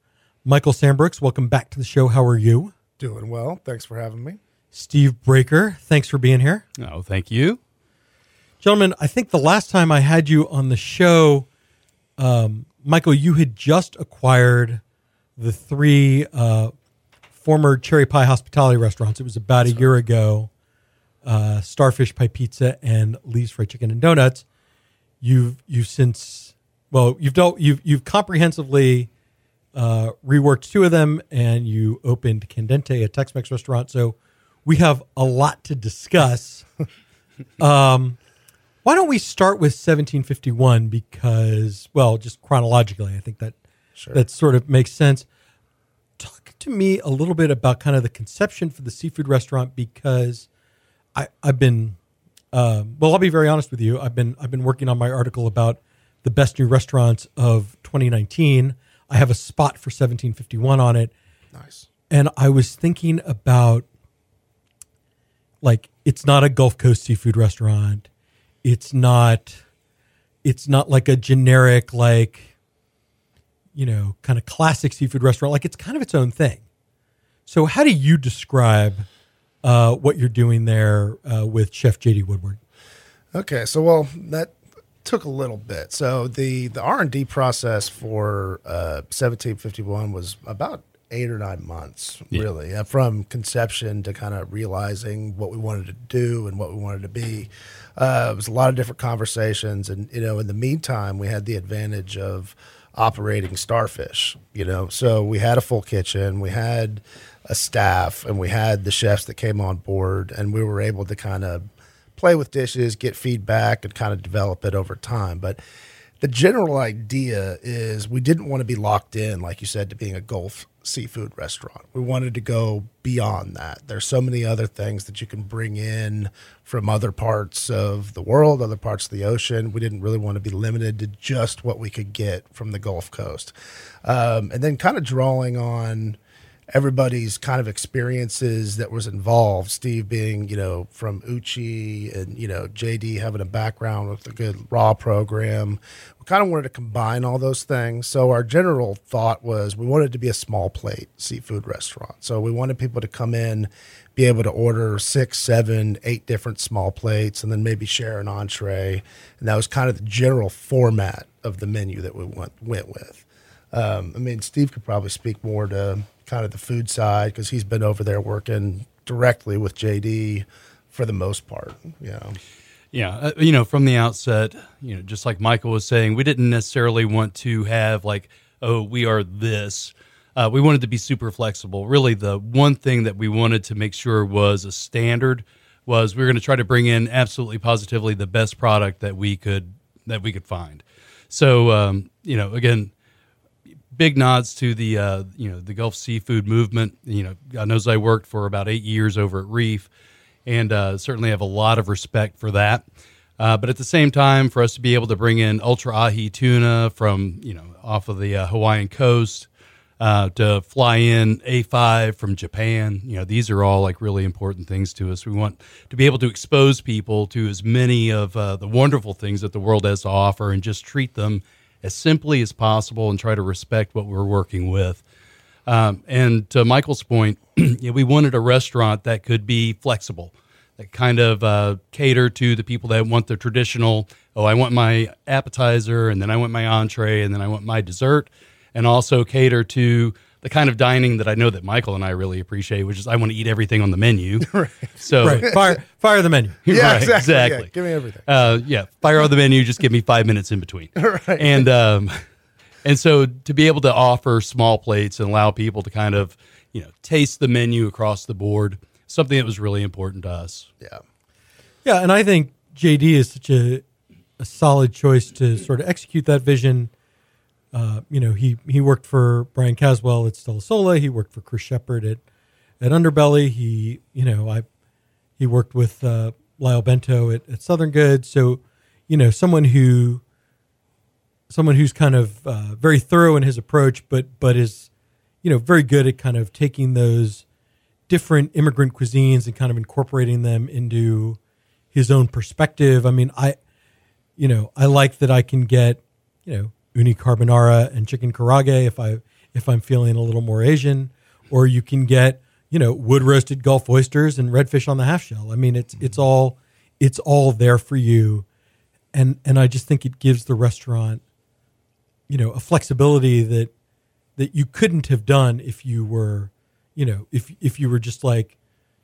Michael Sambrooks, welcome back to the show. How are you? Doing well. Thanks for having me. Steve Breaker, thanks for being here. Oh, thank you. Gentlemen, I think the last time I had you on the show, um, Michael, you had just acquired the three uh, former Cherry Pie Hospitality restaurants. It was about a year ago. Uh, Starfish Pi Pizza and Lee's Fried Chicken and Donuts. You've you've since well you've dealt you've you've comprehensively uh, reworked two of them, and you opened Candente, a Tex-Mex restaurant. So we have a lot to discuss. um, why don't we start with 1751? Because, well, just chronologically, I think that Sure. that sort of makes sense. To me a little bit about kind of the conception for the seafood restaurant because I, I've been, um, well, I'll be very honest with you. I've been I've been working on my article about the best new restaurants of 2019. I have a spot for 1751 on it Nice. and I was thinking about like it's not a Gulf Coast seafood restaurant. It's not it's not like a generic like you know, kind of classic seafood restaurant. Like it's kind of its own thing. So how do you describe uh, what you're doing there uh, with Chef JD Woodward? Okay, so well that took a little bit. So the the R and D process for uh, 1751 was about eight or nine months, really, uh, from conception to kind of realizing what we wanted to do and what we wanted to be. Uh, it was a lot of different conversations, and you know, in the meantime, we had the advantage of operating Starfish. You know, so we had a full kitchen, we had a staff, and we had the chefs that came on board, and we were able to kind of play with dishes, get feedback, and kind of develop it over time. But the general idea is we didn't want to be locked in, like you said, to being a Gulf seafood restaurant. We wanted to go beyond that. There's so many other things that you can bring in from other parts of the world, other parts of the ocean. We didn't really want to be limited to just what we could get from the Gulf Coast. Um, and then kind of drawing on everybody's kind of experiences that was involved. Steve being, you know, from Uchi and, you know, JD having a background with a good raw program. We kind of wanted to combine all those things. So our general thought was we wanted to be a small plate seafood restaurant. So we wanted people to come in, be able to order six, seven, eight different small plates and then maybe share an entree. And that was kind of the general format of the menu that we went, went with. Um, I mean, Steve could probably speak more to kind of the food side because he's been over there working directly with JD for the most part. Know. Yeah, uh, you know, from the outset, you know, just like Michael was saying, we didn't necessarily want to have like, oh, we are this. Uh, we wanted to be super flexible. Really, the one thing that we wanted to make sure was a standard was we were going to try to bring in absolutely positively the best product that we could that we could find. So, um, you know, again, big nods to the uh, you know the Gulf seafood movement. You know, God knows I worked for about eight years over at Reef, and uh, certainly have a lot of respect for that. Uh, but at the same time, for us to be able to bring in ultra ahi tuna from you know off of the uh, Hawaiian coast, uh, to fly in A5 from Japan, you know these are all like really important things to us. We want to be able to expose people to as many of uh, the wonderful things that the world has to offer, and just treat them as simply as possible and try to respect what we're working with. Um, and to Michael's point, we wanted a restaurant that could be flexible, that kind of uh, cater to the people that want the traditional. Oh, I want my appetizer, and then I want my entree, and then I want my dessert, and also cater to the kind of dining that I know that Michael and I really appreciate, which is I want to eat everything on the menu. right. So right. fire fire the menu. Yeah, right, exactly. exactly. Yeah, give me everything. Uh, yeah, fire on the menu. Just give me five minutes in between. right. And um, and so to be able to offer small plates and allow people to kind of you know taste the menu across the board, something that was really important to us. Yeah. Yeah, and I think JD is such a a solid choice to sort of execute that vision uh, you know, he he worked for Bryan Caswell at Stella Sola. He worked for Chris Shepard at at Underbelly. He, you know, I he worked with uh, Lyle Bento at, at Southern Good. So, you know, someone who someone who's kind of uh, very thorough in his approach, but but is you know very good at kind of taking those different immigrant cuisines and kind of incorporating them into his own perspective. I mean, I you know I like that I can get you know uni carbonara and chicken karaage if I if I'm feeling a little more Asian, or you can get you know wood roasted Gulf oysters and redfish on the half shell. I mean, it's it's all it's all there for you, and and I just think it gives the restaurant you know a flexibility that that you couldn't have done if you were you know if if you were just like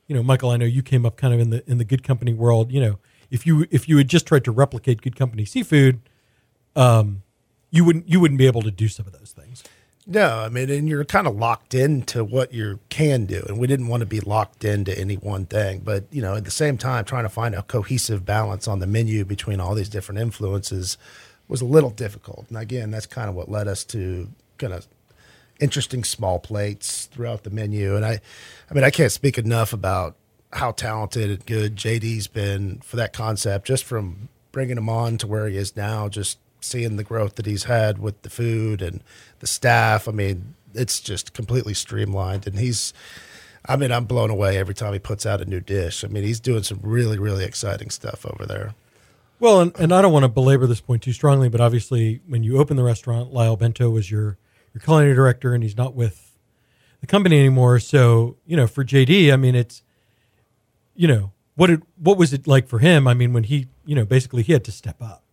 you know Michael I know you came up kind of in the in the good company world you know if you if you had just tried to replicate good company seafood um you wouldn't you wouldn't be able to do some of those things. No, I mean, and you're kind of locked into what you can do, and we didn't want to be locked into any one thing. But you know, at the same time, trying to find a cohesive balance on the menu between all these different influences was a little difficult. And again, that's kind of what led us to kind of interesting small plates throughout the menu. And I, I mean, I can't speak enough about how talented and good JD's been for that concept, just from bringing him on to where he is now, just seeing the growth that he's had with the food and the staff. I mean, it's just completely streamlined, and he's. I mean, I'm blown away every time he puts out a new dish. I mean, he's doing some really, really exciting stuff over there. Well, and, and I don't want to belabor this point too strongly, but obviously, when you open the restaurant, Lyle Bento was your your culinary director, and he's not with the company anymore. So, you know, for JD, I mean, it's you know what it what was it like for him? I mean, when he you know basically he had to step up.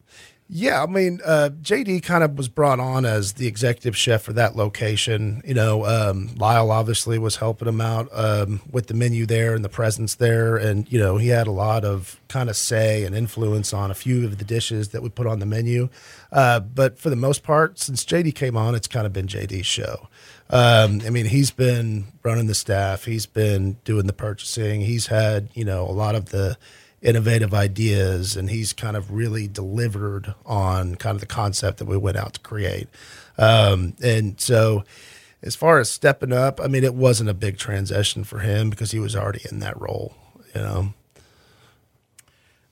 Yeah, I mean, uh, JD kind of was brought on as the executive chef for that location. You know, um, Lyle obviously was helping him out um, with the menu there and the presence there, and you know, he had a lot of kind of say and influence on a few of the dishes that we put on the menu. Uh, but for the most part, since JD came on, it's kind of been JD's show. Um, I mean, he's been running the staff, he's been doing the purchasing, he's had you know a lot of the innovative ideas and he's kind of really delivered on kind of the concept that we went out to create um, and so as far as stepping up i mean it wasn't a big transition for him because he was already in that role you know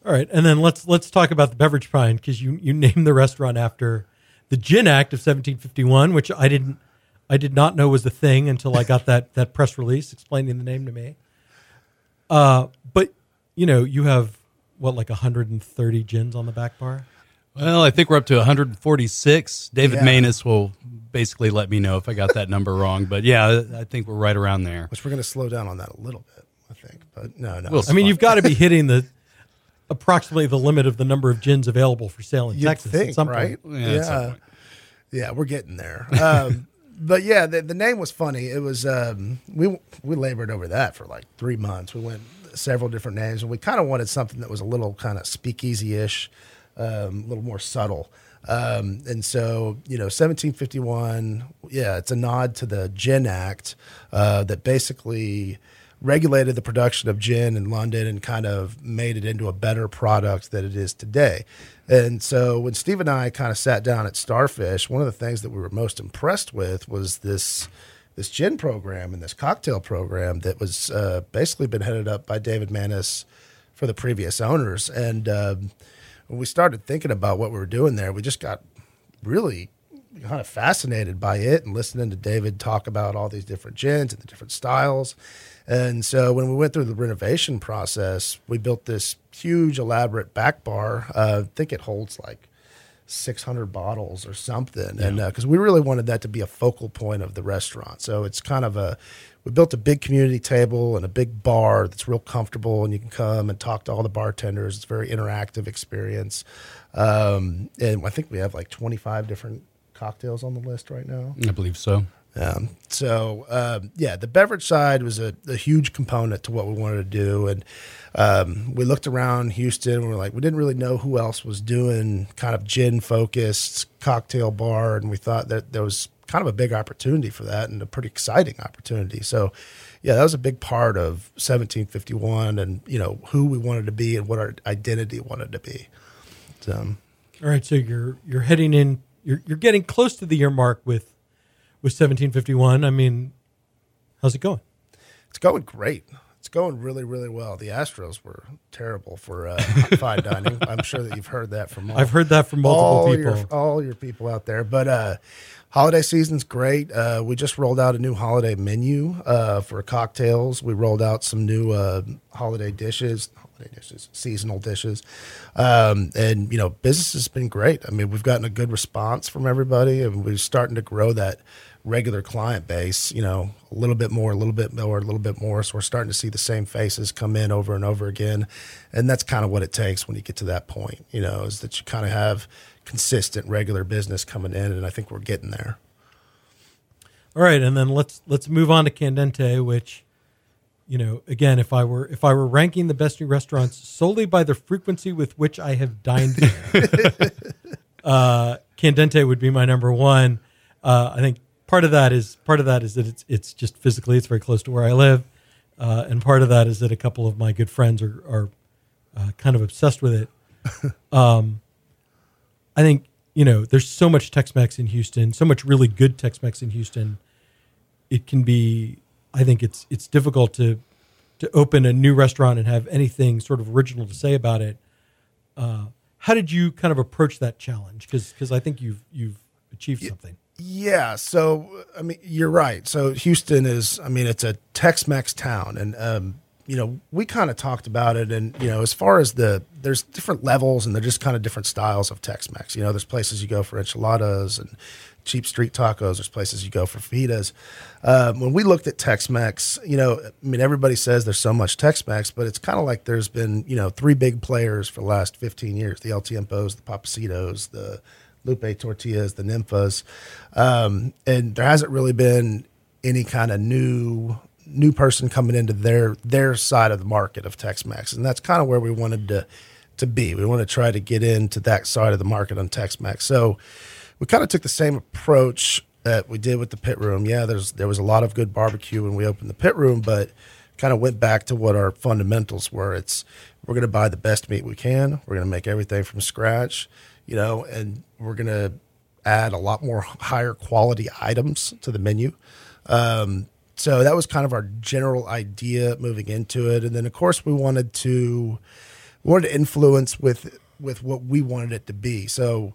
All right, and then let's let's talk about the beverage pine because you you named the restaurant after the Gin Act of 1751, which I didn't I did not know was a thing until I got that that press release explaining the name to me. Uh, but you know, you have what like 130 gins on the back bar. Well, I think we're up to 146. David Yeah. Manus will basically let me know if I got that number wrong. But yeah, I think we're right around there. which we're going to slow down on that a little bit i think but no no We'll I mean, you've got to be hitting the approximately the limit of the number of gins available for sale in You'd Texas think, at some right? point. Yeah, at some Yeah, point. yeah, we're getting there. Um, but yeah, the, the name was funny. It was um, we we labored over that for like three months. We went several different names, and we kind of wanted something that was a little kind of speakeasy ish, um, a little more subtle. Um, and so, you know, 1751, yeah, it's a nod to the Gin Act uh, that basically regulated the production of gin in London and kind of made it into a better product that it is today. And so when Steve and I kind of sat down at Starfish, one of the things that we were most impressed with was this this gin program and this cocktail program that was uh, basically been headed up by David Manis for the previous owners. And um, when we started thinking about what we were doing there, we just got really kind of fascinated by it and listening to David talk about all these different gins and the different styles. And so when we went through the renovation process, we built this huge, elaborate back bar. Uh, I think it holds like 600 bottles or something. And because we really wanted that to be a focal point of the restaurant. So it's kind of a, we built a big community table and a big bar that's real comfortable and you can come and talk to all the bartenders. It's a very interactive experience. Um, and I think we have like 25 different cocktails on the list right now. I believe so. Um, so um, yeah, the beverage side was a, a huge component to what we wanted to do, and um, we looked around Houston. And we are like, we didn't really know who else was doing kind of gin focused cocktail bar, and we thought that there was kind of a big opportunity for that and a pretty exciting opportunity. So yeah, that was a big part of 1751, and you know who we wanted to be and what our identity wanted to be. So. All right, so you're you're heading in. You're you're getting close to the year mark with with 1751. I mean, how's it going? It's going great. It's going really, really well. The Astros were terrible for uh, fine dining. I'm sure that you've heard that from all, I've heard that from multiple all people. Your, all your people out there. But uh, holiday season's great. Uh, we just rolled out a new holiday menu uh, for cocktails. We rolled out some new uh, holiday dishes, holiday dishes, seasonal dishes, um, and you know, business has been great. I mean, we've gotten a good response from everybody, and we're starting to grow that regular client base, you know, a little bit more, a little bit more, a little bit more. So we're starting to see the same faces come in over and over again. And that's kind of what it takes when you get to that point, you know, is that you kind of have consistent regular business coming in. And I think we're getting there. All right, and then let's let's move on to Candente, which, you know, again, if I were if I were ranking the best new restaurants solely by the frequency with which I have dined there, uh, Candente would be my number one. Uh, I think part of that is part of that is that it's it's just physically it's very close to where I live, uh, and part of that is that a couple of my good friends are are uh, kind of obsessed with it. um, I think you know there's so much Tex-Mex in Houston, so much really good Tex-Mex in Houston. It can be, I think it's it's difficult to to open a new restaurant and have anything sort of original to say about it. Uh, how did you kind of approach that challenge? Because because I think you've you've achieved something. Yeah, so I mean, you're right. So Houston is, I mean, it's a Tex-Mex town, and um, you know, we kind of talked about it, and you know, as far as the there's different levels, and they're just kind of different styles of Tex-Mex. You know, there's places you go for enchiladas and cheap street tacos. There's places you go for fajitas. Um, when we looked at Tex-Mex, you know, I mean, everybody says there's so much Tex-Mex, but it's kind of like there's been, you know, three big players for the last 15 years: the El Tiempos, the Papacitos, the Lupe Tortillas, the Ninfas, um, and there hasn't really been any kind of new new person coming into their their side of the market of Tex-Mex, and that's kind of where we wanted to to be. We want to try to get into that side of the market on Tex-Mex. So we kind of took the same approach that we did with the pit room. Yeah, there's there was a lot of good barbecue when we opened the pit room, but kind of went back to what our fundamentals were. It's we're going to buy the best meat we can. We're going to make everything from scratch, you know, and we're going to add a lot more higher quality items to the menu. Um, so that was kind of our general idea moving into it, and then of course we wanted to we wanted to influence with with what we wanted it to be. So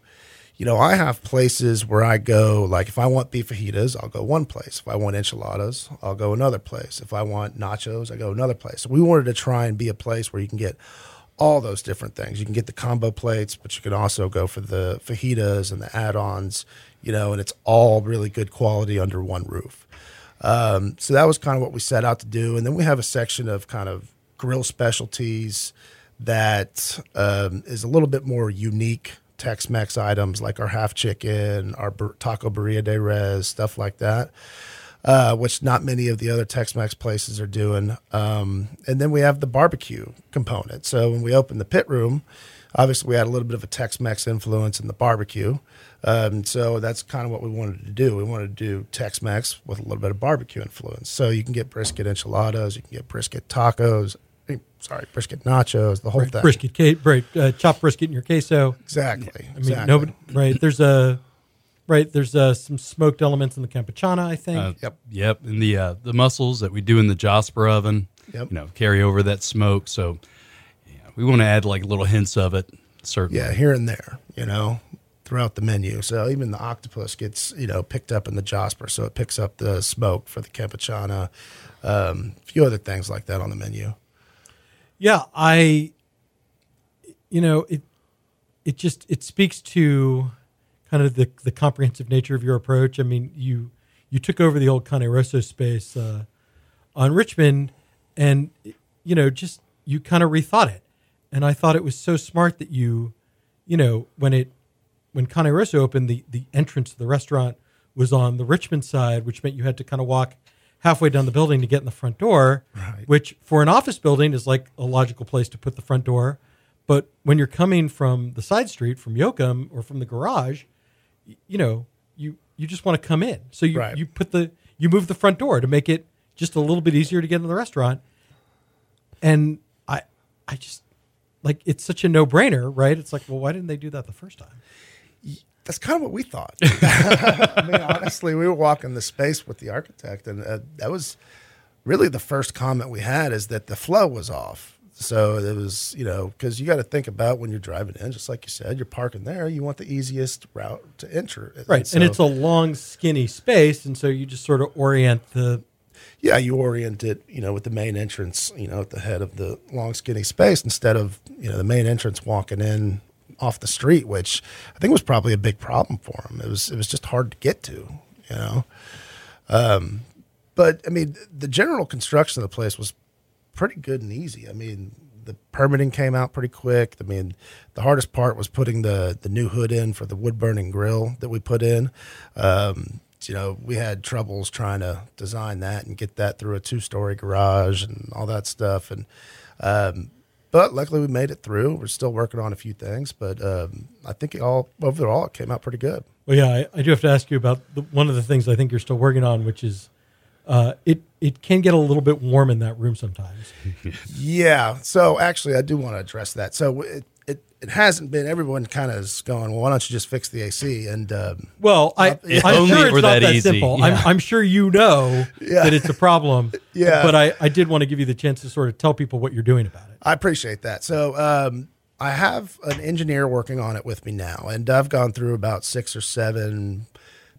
you know, I have places where I go, like if I want beef fajitas, I'll go one place. If I want enchiladas, I'll go another place. If I want nachos, I go another place. So we wanted to try and be a place where you can get all those different things. You can get the combo plates, but you can also go for the fajitas and the add ons, you know, and it's all really good quality under one roof. Um, so that was kind of what we set out to do. And then we have a section of kind of grill specialties that um, is a little bit more unique Tex-Mex items like our half chicken, our taco burrito de res, stuff like that, uh, which not many of the other Tex-Mex places are doing. Um, and then we have the barbecue component. So when we opened the pit room, obviously we had a little bit of a Tex-Mex influence in the barbecue. Um, so that's kind of what we wanted to do. We wanted to do Tex-Mex with a little bit of barbecue influence. So you can get brisket enchiladas, you can get brisket tacos, sorry, brisket nachos, the whole thing. Brisket, ca- right, uh, chopped brisket in your queso. Exactly. I mean, exactly. nobody, right? There's a, right. There's uh, some smoked elements in the campechana. I think. Uh, Yep. Yep. And the uh, the mussels that we do in the Josper oven, Yep. you know, carry over that smoke. So yeah, we want to add like little hints of it. Certainly. Yeah, here and there, you know, throughout the menu. So even the octopus gets, you know, picked up in the Josper. So it picks up the smoke for the campechana, um, a few other things like that on the menu. Yeah, I you know, it it just it speaks to kind of the the comprehensive nature of your approach. I mean, you you took over the old Cane Rosso space uh, on Richmond and you know, just you kind of rethought it. And I thought it was so smart that you you know, when it when Cane Rosso opened, the the entrance to the restaurant was on the Richmond side, which meant you had to kind of walk halfway down the building to get in the front door, Right. which for an office building is like a logical place to put the front door. But when you're coming from the side street, from Yoakum or from the garage, you know, you you just want to come in. So you Right. you put the you move the front door to make it just a little bit easier to get in the restaurant. And I I just like it's such a no-brainer, right? It's like, well, why didn't they do that the first time? That's kind of what we thought. I mean, honestly, we were walking the space with the architect, and uh, that was really the first comment we had is that the flow was off. So it was, you know, because you got to think about when you're driving in, just like you said, you're parking there, you want the easiest route to enter. Right. so- and it's a long, skinny space, and so you just sort of orient the yeah, you orient it, you know, with the main entrance, you know, at the head of the long, skinny space instead of, you know, the main entrance walking in off the street, which I think was probably a big problem for him. It was, it was just hard to get to, you know. Um, but I mean, the general construction of the place was pretty good and easy. I mean, the permitting came out pretty quick. I mean, the hardest part was putting the the new hood in for the wood burning grill that we put in. Um, you know, we had troubles trying to design that and get that through a two story garage and all that stuff. And um, but luckily we made it through. We're still working on a few things, but um, I think it all overall it came out pretty good. Well, yeah, I, I do have to ask you about the, one of the things I think you're still working on, which is uh, it it can get a little bit warm in that room sometimes. Yeah. So actually, I do want to address that. So it it, it hasn't been. Everyone kind of is going. Well, why don't you just fix the AC? And um, Well, I, If I'm only sure it's not that that, simple. Yeah. I'm, I'm sure you know Yeah. that it's a problem. Yeah. But I, I did want to give you the chance to sort of tell people what you're doing about it. I appreciate that. So um, I have an engineer working on it with me now, and I've gone through about six or seven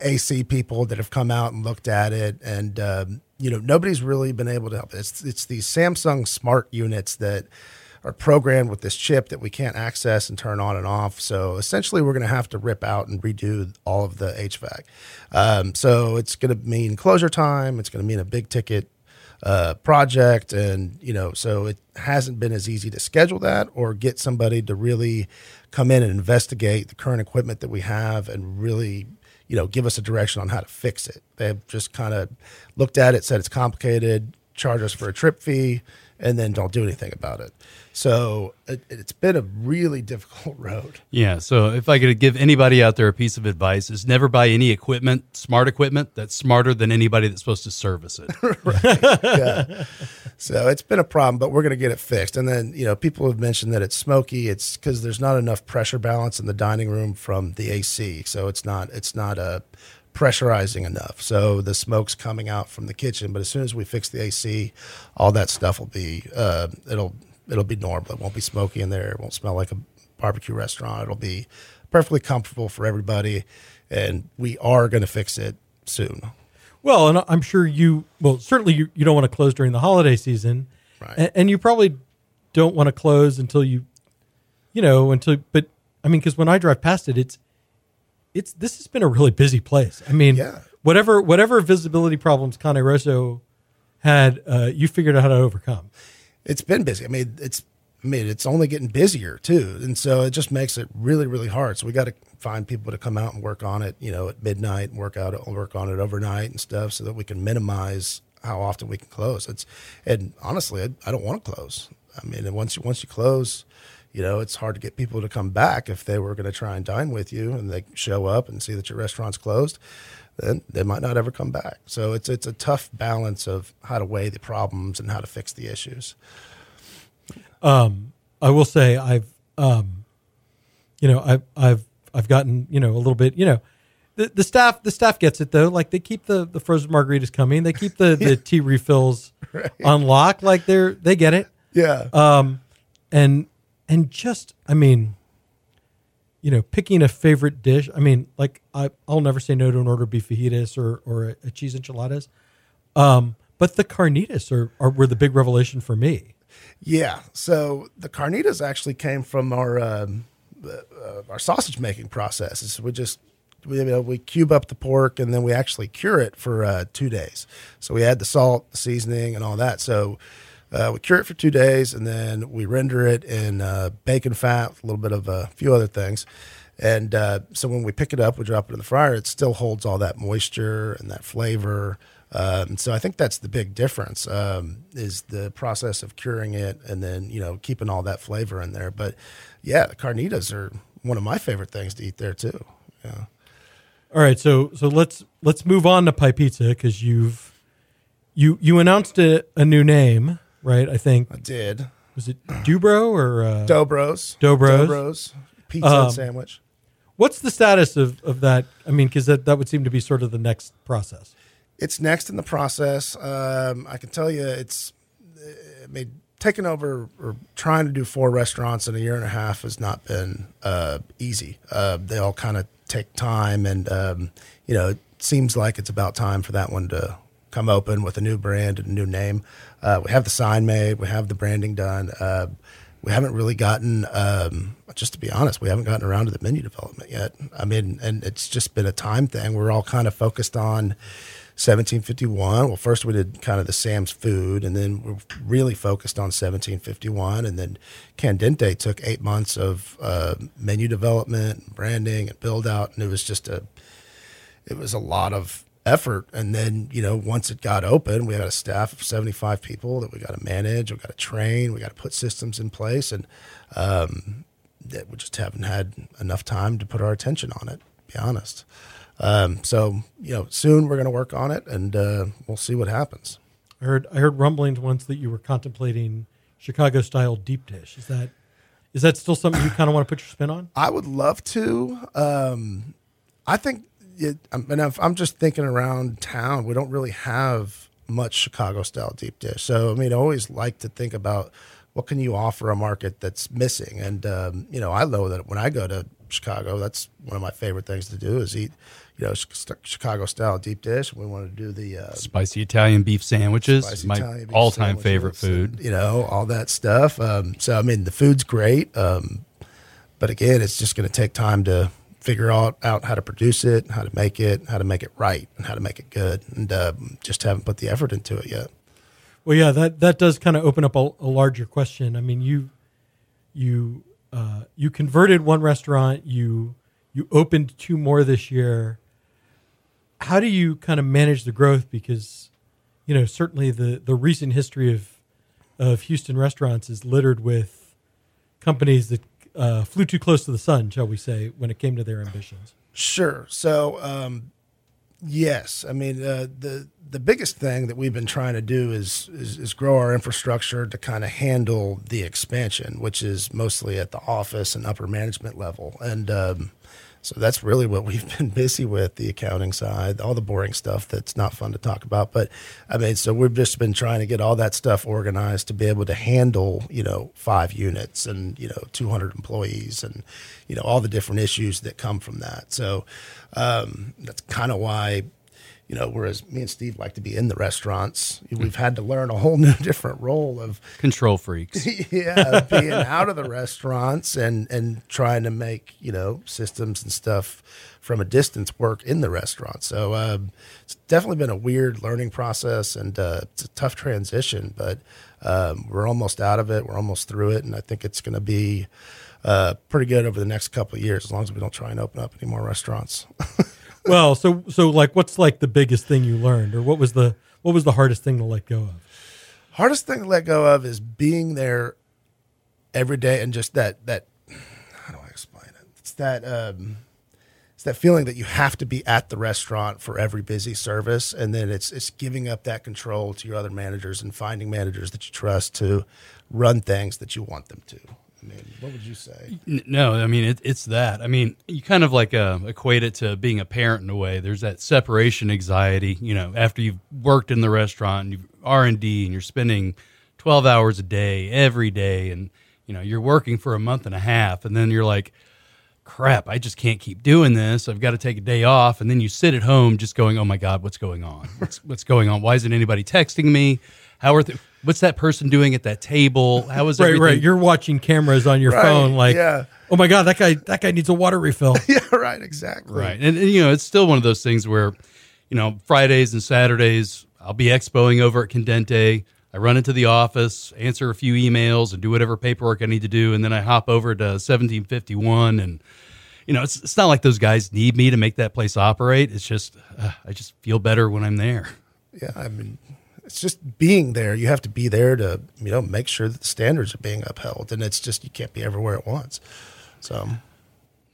AC people that have come out and looked at it, and um, you know nobody's really been able to help. It's it's these Samsung smart units that are programmed with this chip that we can't access and turn on and off. So essentially, we're going to have to rip out and redo all of the HVAC. Um, so it's going to mean closure time. It's going to mean a big ticket uh, project, and you know, so it hasn't been as easy to schedule that or get somebody to really come in and investigate the current equipment that we have and really you know give us a direction on how to fix it. They've just kind of looked at it, said it's complicated, charge us for a trip fee, and then don't do anything about it. So it, it's been a really difficult road. Yeah. So if I could give anybody out there a piece of advice, is never buy any equipment, smart equipment that's smarter than anybody that's supposed to service it. yeah. So it's been a problem, but we're going to get it fixed. And then, you know, people have mentioned that it's smoky. It's because there's not enough pressure balance in the dining room from the AC. So it's not, it's not a pressurizing enough. So the smoke's coming out from the kitchen. But as soon as we fix the AC, all that stuff will be, uh, it'll, it'll be normal. It won't be smoky in there. It won't smell like a barbecue restaurant. It'll be perfectly comfortable for everybody. And we are going to fix it soon. Well, and I'm sure you, well, certainly you, you don't want to close during the holiday season. Right. And, and you probably don't want to close until you, you know, until, but I mean, because when I drive past it, it's, it's, this has been a really busy place. I mean, Yeah. whatever, whatever visibility problems Cane Rosso had, uh, you figured out how to overcome. it's been busy. I mean, it's I mean, it's only getting busier too, and so it just makes it really, really hard. So we got to find people to come out and work on it, you know, at midnight, and work out, work on it overnight and stuff, so that we can minimize how often we can close. It's and honestly, I, I don't want to close. I mean, once you once you close, you know, it's hard to get people to come back if they were going to try and dine with you, and they show up and see that your restaurant's closed. Then they might not ever come back. So it's it's a tough balance of how to weigh the problems and how to fix the issues. Um, I will say I've, um, you know, I've, I've, I've gotten, you know, a little bit, you know, the, the staff, the staff gets it though. Like they keep the, the frozen margaritas coming. They keep the, the tea refills on lock. Like they're, they get it. Yeah. Um, and, and just, I mean, you know, picking a favorite dish. I mean, like I, I'll never say no to an order of beef fajitas or, or a, a cheese enchiladas. Um, but the carnitas are, are were the big revelation for me. Yeah. So the carnitas actually came from our um, uh, our sausage making processes. We just we you know, we cube up the pork and then we actually cure it for uh, two days. So we add the salt, the seasoning, and all that. So uh, we cure it for two days and then we render it in uh, bacon fat, a little bit of a few other things. And uh, so when we pick it up, we drop it in the fryer. It still holds all that moisture and that flavor. Um, so I think that's the big difference um, is the process of curing it and then you know keeping all that flavor in there. But yeah, the carnitas are one of my favorite things to eat there too. Yeah. All right, so so let's let's move on to Pi Pizza because you've you you announced a, a new name, right? I think I did was it Dubro or uh, Dobros, Dobros. Dobros pizza Um, and sandwich. what's the status of, of that? I mean, because that, that would seem to be sort of the next process. It's next in the process. Um, I can tell you, it's I mean, taking over or trying to do four restaurants in a year and a half has not been uh, easy. Uh, they all kind of take time, and um, you know, it seems like it's about time for that one to come open with a new brand and a new name. Uh, we have the sign made, we have the branding done. Uh, we haven't really gotten, um, just to be honest, we haven't gotten around to the menu development yet. I mean, and it's just been a time thing. We're all kind of focused on 1751. Well, first we did kind of the Sam's food, and then we're really focused on 1751. And then Candente took eight months of uh, menu development, branding, and build out, and it was just a, it was a lot of effort. And then you know, once it got open, we had a staff of 75 people that we got to manage, we got to train, we got to put systems in place, and um, that we just haven't had enough time to put our attention on it. To be honest. Um, so you know, soon we're going to work on it, and uh, we'll see what happens. I heard I heard rumblings once that you were contemplating Chicago style deep dish. Is that is that still something you kind of want to put your spin on? I would love to. Um, I think, it, I mean, if I'm just thinking around town, we don't really have much Chicago style deep dish. So I mean, I always like to think about what can you offer a market that's missing? And um, you know, I know that when I go to Chicago, that's one of my favorite things to do is eat, you know, Chicago style deep dish. We want to do the uh, spicy Italian beef sandwiches, my all time favorite food. and, you know, all that stuff. Um, so I mean, the food's great, um, but again, it's just going to take time to figure out, out how to produce it, how to make it, how to make it right, and how to make it good. And um, just haven't put the effort into it yet. Well, yeah, that that does kind of open up a, a larger question. I mean, you you uh, you converted one restaurant, you you opened two more this year. How do you kind of manage the growth? Because you know, certainly the the recent history of of Houston restaurants is littered with companies that uh, flew too close to the sun, shall we say, when it came to their ambitions. Sure. So, um, yes, I mean uh, the the biggest thing that we've been trying to do is, is, is grow our infrastructure to kind of handle the expansion, which is mostly at the office and upper management level, and um, so that's really what we've been busy with the accounting side, all the boring stuff that's not fun to talk about. But I mean, so we've just been trying to get all that stuff organized to be able to handle, you know, five units and, you know, 200 employees and, you know, all the different issues that come from that. So um, that's kind of why you know, whereas me and Steve like to be in the restaurants, we've had to learn a whole new different role of control freaks. yeah, being out of the restaurants and and trying to make you know systems and stuff from a distance work in the restaurant. So uh, it's definitely been a weird learning process and uh, it's a tough transition, but um, we're almost out of it. We're almost through it, and I think it's going to be. Uh, pretty good over the next couple of years, as long as we don't try and open up any more restaurants. well, so so like, what's like the biggest thing you learned, or what was the what was the hardest thing to let go of? Hardest thing to let go of is being there every day and just that that how do I explain it? It's that um, it's that feeling that you have to be at the restaurant for every busy service, and then it's it's giving up that control to your other managers and finding managers that you trust to run things that you want them to. I mean, what would you say? No, I mean it, it's that. I mean, you kind of like uh, equate it to being a parent in a way. There's that separation anxiety. You know, after you've worked in the restaurant, and you've R and D, and you're spending 12 hours a day every day, and you know you're working for a month and a half, and then you're like, "Crap, I just can't keep doing this. I've got to take a day off." And then you sit at home just going, "Oh my God, what's going on? What's, what's going on? Why isn't anybody texting me? How are th- what's that person doing at that table? How is right, everything? right. You're watching cameras on your Right, phone, like, yeah. oh my god, that guy, that guy needs a water refill. yeah, right, exactly. Right. And, and, you know, it's still one of those things where, you know, Fridays and Saturdays, I'll be expoing over at Candente. I run into the office, answer a few emails, and do whatever paperwork I need to do. And then I hop over to 1751. And, you know, it's, it's not like those guys need me to make that place operate. It's just, uh, I just feel better when I'm there. Yeah, I mean, it's just being there. You have to be there to you know make sure that the standards are being upheld, and it's just you can't be everywhere at once. So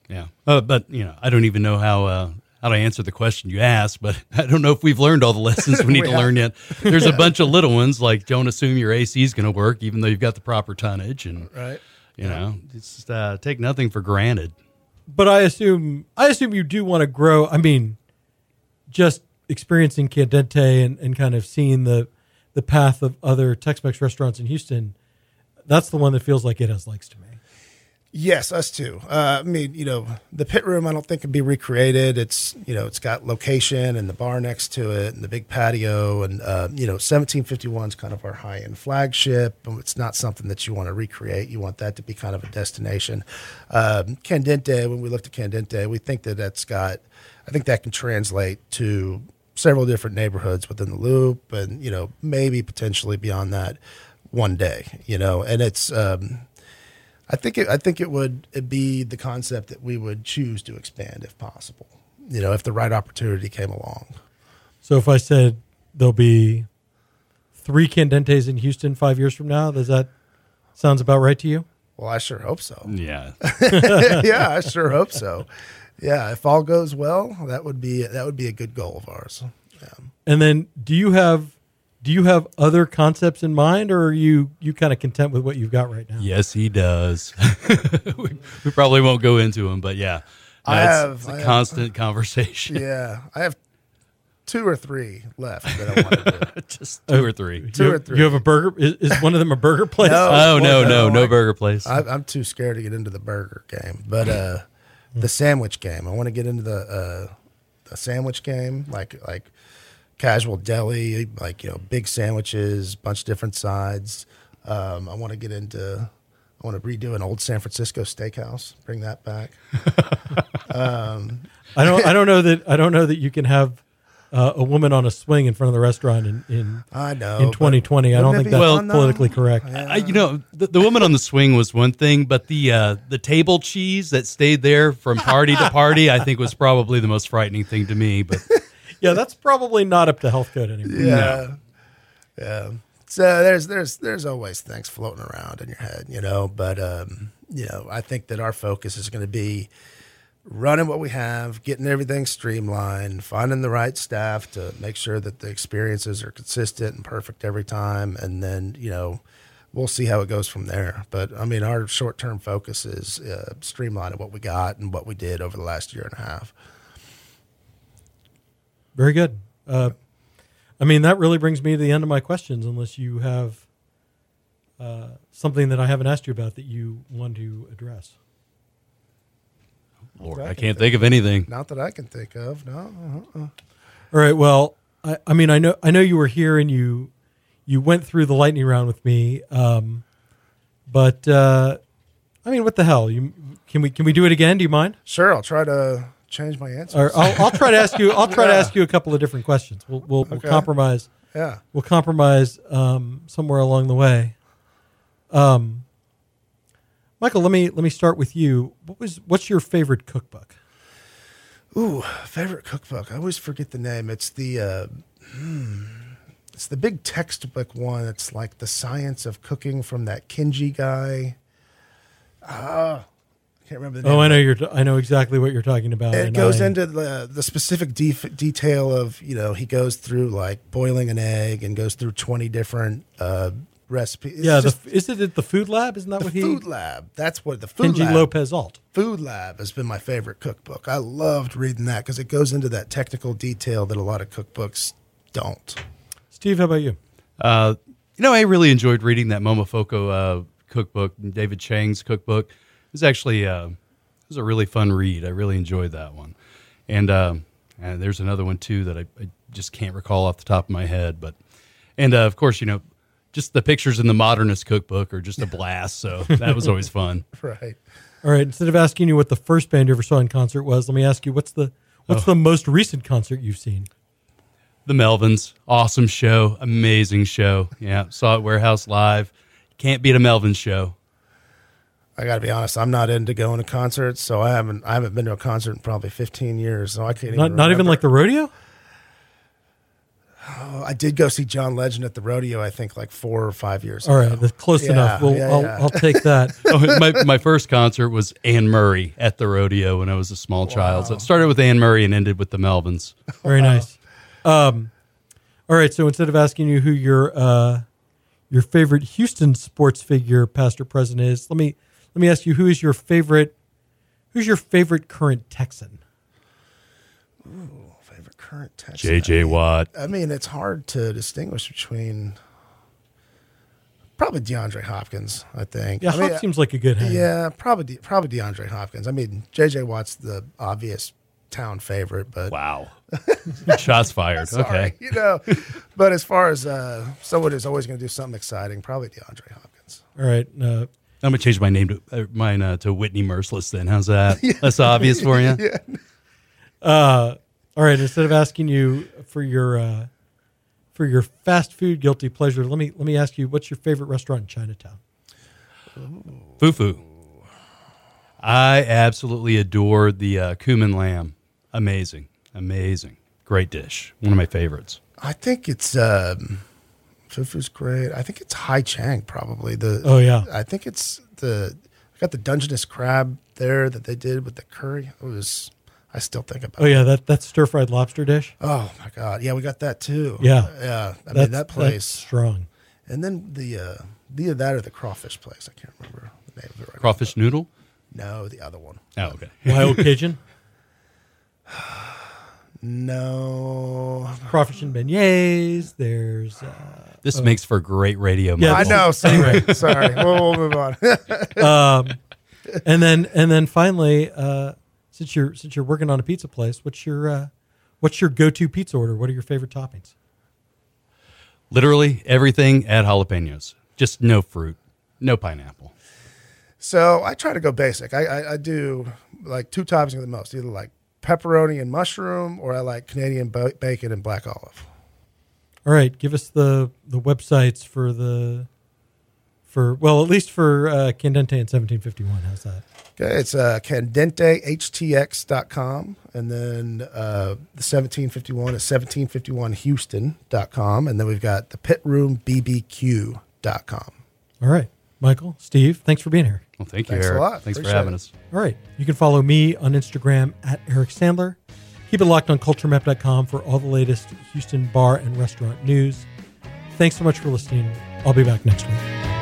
Yeah. Uh, but, you know, I don't even know how. Uh, how to answer the question you asked, but I don't know if we've learned all the lessons we need We to learn yet. There's a bunch of little ones like don't assume your AC is going to work, even though you've got the proper tonnage, and right. you know, just, uh, take nothing for granted. but I assume, I assume you do want to grow. I mean, just experiencing Candente and, and kind of seeing the the path of other Tex-Mex restaurants in Houston, that's the one that feels like it has legs to me. Yes, us too. Uh, I mean, you know, the pit room I don't think can be recreated. It's you know, it's got location and the bar next to it and the big patio and uh, you know, 1751 is kind of our high end flagship. It's not something that you want to recreate. You want that to be kind of a destination. Um, Candente, when we looked at Candente, we think that that's got, I think that can translate to several different neighborhoods within the loop and you know maybe potentially beyond that one day you know and it's um I think it, I think it would be the concept that we would choose to expand if possible. You know, if the right opportunity came along. So if I said there'll be three Candentes in Houston five years from now, does that sounds about right to you? Well, I sure hope so. Yeah. yeah, I sure hope so. Yeah, if all goes well, that would be that would be a good goal of ours. Yeah. And then do you have do you have other concepts in mind or are you you kind of content with what you've got right now? yes, he does. we, we probably won't go into him, but yeah. No, I it's, have- it's a I have- constant conversation. Yeah, I have two or three left that I want to do. Just two or three. Two you, or three. You have a burger? Is, is one of them a burger place? No. Oh no, no, no, no I- burger place. I, I'm too scared to get into the burger game, but uh, the sandwich game. I want to get into the uh, the sandwich game, like like casual deli, like you know, big sandwiches, bunch of different sides. Um, I want to get into. I want to redo an old San Francisco steakhouse. Bring that back. I don't. I don't know that. I don't know that you can have uh, a woman on a swing in front of the restaurant in in, I know. in 2020. I don't think that's Well, politically correct. I, you know, the, the woman on the swing was one thing, but the uh, the table cheese that stayed there from party to party, I think, was probably the most frightening thing to me. But Yeah, that's probably not up to health code anymore. Yeah. Yeah. So there's there's there's always things floating around in your head, you know. But um, you know, I think that our focus is going to be running what we have, getting everything streamlined, finding the right staff to make sure that the experiences are consistent and perfect every time, and then you know. We'll see how it goes from there. But I mean, our short term focus is uh, streamlining what we got and what we did over the last year and a half. Very good. Uh, I mean, that really brings me to the end of my questions, unless you have uh, something that I haven't asked you about that you want to address. Lord, I can't think of anything. Not that I can think of. No. uh-uh. All right. Well, I, I mean, I know I know you were here and you you went through the lightning round with me. Um, but uh, I mean, what the hell? You can we can we do it again? Do you mind? Sure, I'll try to change my answer. Or I'll, I'll try to ask you. I'll try to ask you a couple of different questions. We'll we'll, we'll compromise. Yeah. We'll compromise um, somewhere along the way. Um, Michael, let me let me start with you. What was what's your favorite cookbook? Ooh, favorite cookbook. I always forget the name. It's the uh, hmm, it's the big textbook one. It's like the science of cooking from that Kenji guy. Ah, I can't remember the name. Oh, I know you're. t- I know exactly what you're talking about. It goes I- into the the specific def- detail of you know he goes through like boiling an egg and goes through twenty different uh, recipes. It's Yeah, just the, is it the Food Lab? Isn't that the what he? food lab. That's what the food Kenji lab. Lopez Alt. Food Lab has been my favorite cookbook. I loved reading that because it goes into that technical detail that a lot of cookbooks don't. Steve, how about you? Uh, you know, I really enjoyed reading that Momofuku uh, cookbook, David Chang's cookbook. It was actually uh, it was a really fun read. I really enjoyed that one. And um, and there's another one too that I, I just can't recall off the top of my head. But and uh, of course, you know, just the pictures in the Modernist cookbook are just a blast. So that was always fun. Right. All right. Instead of asking you what the first band you ever saw in concert was, let me ask you what's the what's Oh. the most recent concert you've seen? The Melvins, awesome show, amazing show. Yeah, saw it Warehouse Live. Can't beat a Melvin show. I got to be honest. I'm not into going to concerts, so I haven't. I haven't been to a concert in probably 15 years. So I can't. Not even not even like the rodeo. Oh, I did go see John Legend at the rodeo. I think like four or five years. All right, ago. that's close Yeah, enough. Well, yeah, I'll, yeah. I'll take that. oh, my, my first concert was Anne Murray at the rodeo when I was a small child. So it started with Anne Murray and ended with the Melvins. Very nice. Um, all right. So instead of asking you who your uh, your favorite Houston sports figure, past or present, is, let me let me ask you who is your favorite who's your favorite current Texan? favorite current Texan. JJ Watt. I mean, it's hard to distinguish between probably DeAndre Hopkins. I think. Yeah, I mean, Hop seems like a good hang. Yeah, probably De- probably DeAndre Hopkins. I mean, JJ Watt's the obvious town favorite, but Wow. Shots fired. sorry, Okay. you know. but as far as uh, someone who's always going to do something exciting, probably DeAndre Hopkins. All right. Uh, I'm gonna change my name to uh, mine uh, to Whitney Mercilus. Then how's that? That's obvious for you. uh, all right. Instead of asking you for your uh, for your fast food guilty pleasure, let me let me ask you what's your favorite restaurant in Chinatown? Fufu. I absolutely adore the uh, cumin lamb. Amazing, amazing, great dish. One of my favorites. I think it's um, Fufu's great. I think it's Hai Chang probably the. Oh, yeah. I think it's the. I got the Dungeness crab there that they did with the curry. It was. I still think about. Oh yeah, that that stir fried lobster dish. Oh my god! Yeah, we got that too. Yeah. yeah. I mean That's- that that's place, strong. and then the uh, either that or the crawfish place. I can't remember the name of it right. now. Crawfish noodle. No, the other one. Oh, okay. Wild Cajun. No. Crawfish and beignets. There's uh, This makes for great radio. Yeah, I know. Sorry. Sorry. We'll, we'll move on. um, and then and then finally, uh, since you're since you're working on a pizza place, what's your uh, what's your go to pizza order? What are your favorite toppings? Literally everything at jalapenos. Just no fruit, no pineapple. So I try to go basic. I, I, I do like two toppings at the most, either like pepperoni and mushroom, or I like Canadian ba- bacon and black olive. All right, give us the the websites for the for well at least for uh, Candente and 1751. How's that? Okay, it's uh, candentehtx.com, and then uh, the 1751 is 1751houston.com, and then we've got the pitroombbq.com. All right, Michael, Steve, thanks for being here. Well, thank you, Thanks a Eric. lot. Thanks for having it. us. All right. You can follow me on Instagram at Eric Sandler. Keep it locked on culturemap.com for all the latest Houston bar and restaurant news. Thanks so much for listening. I'll be back next week.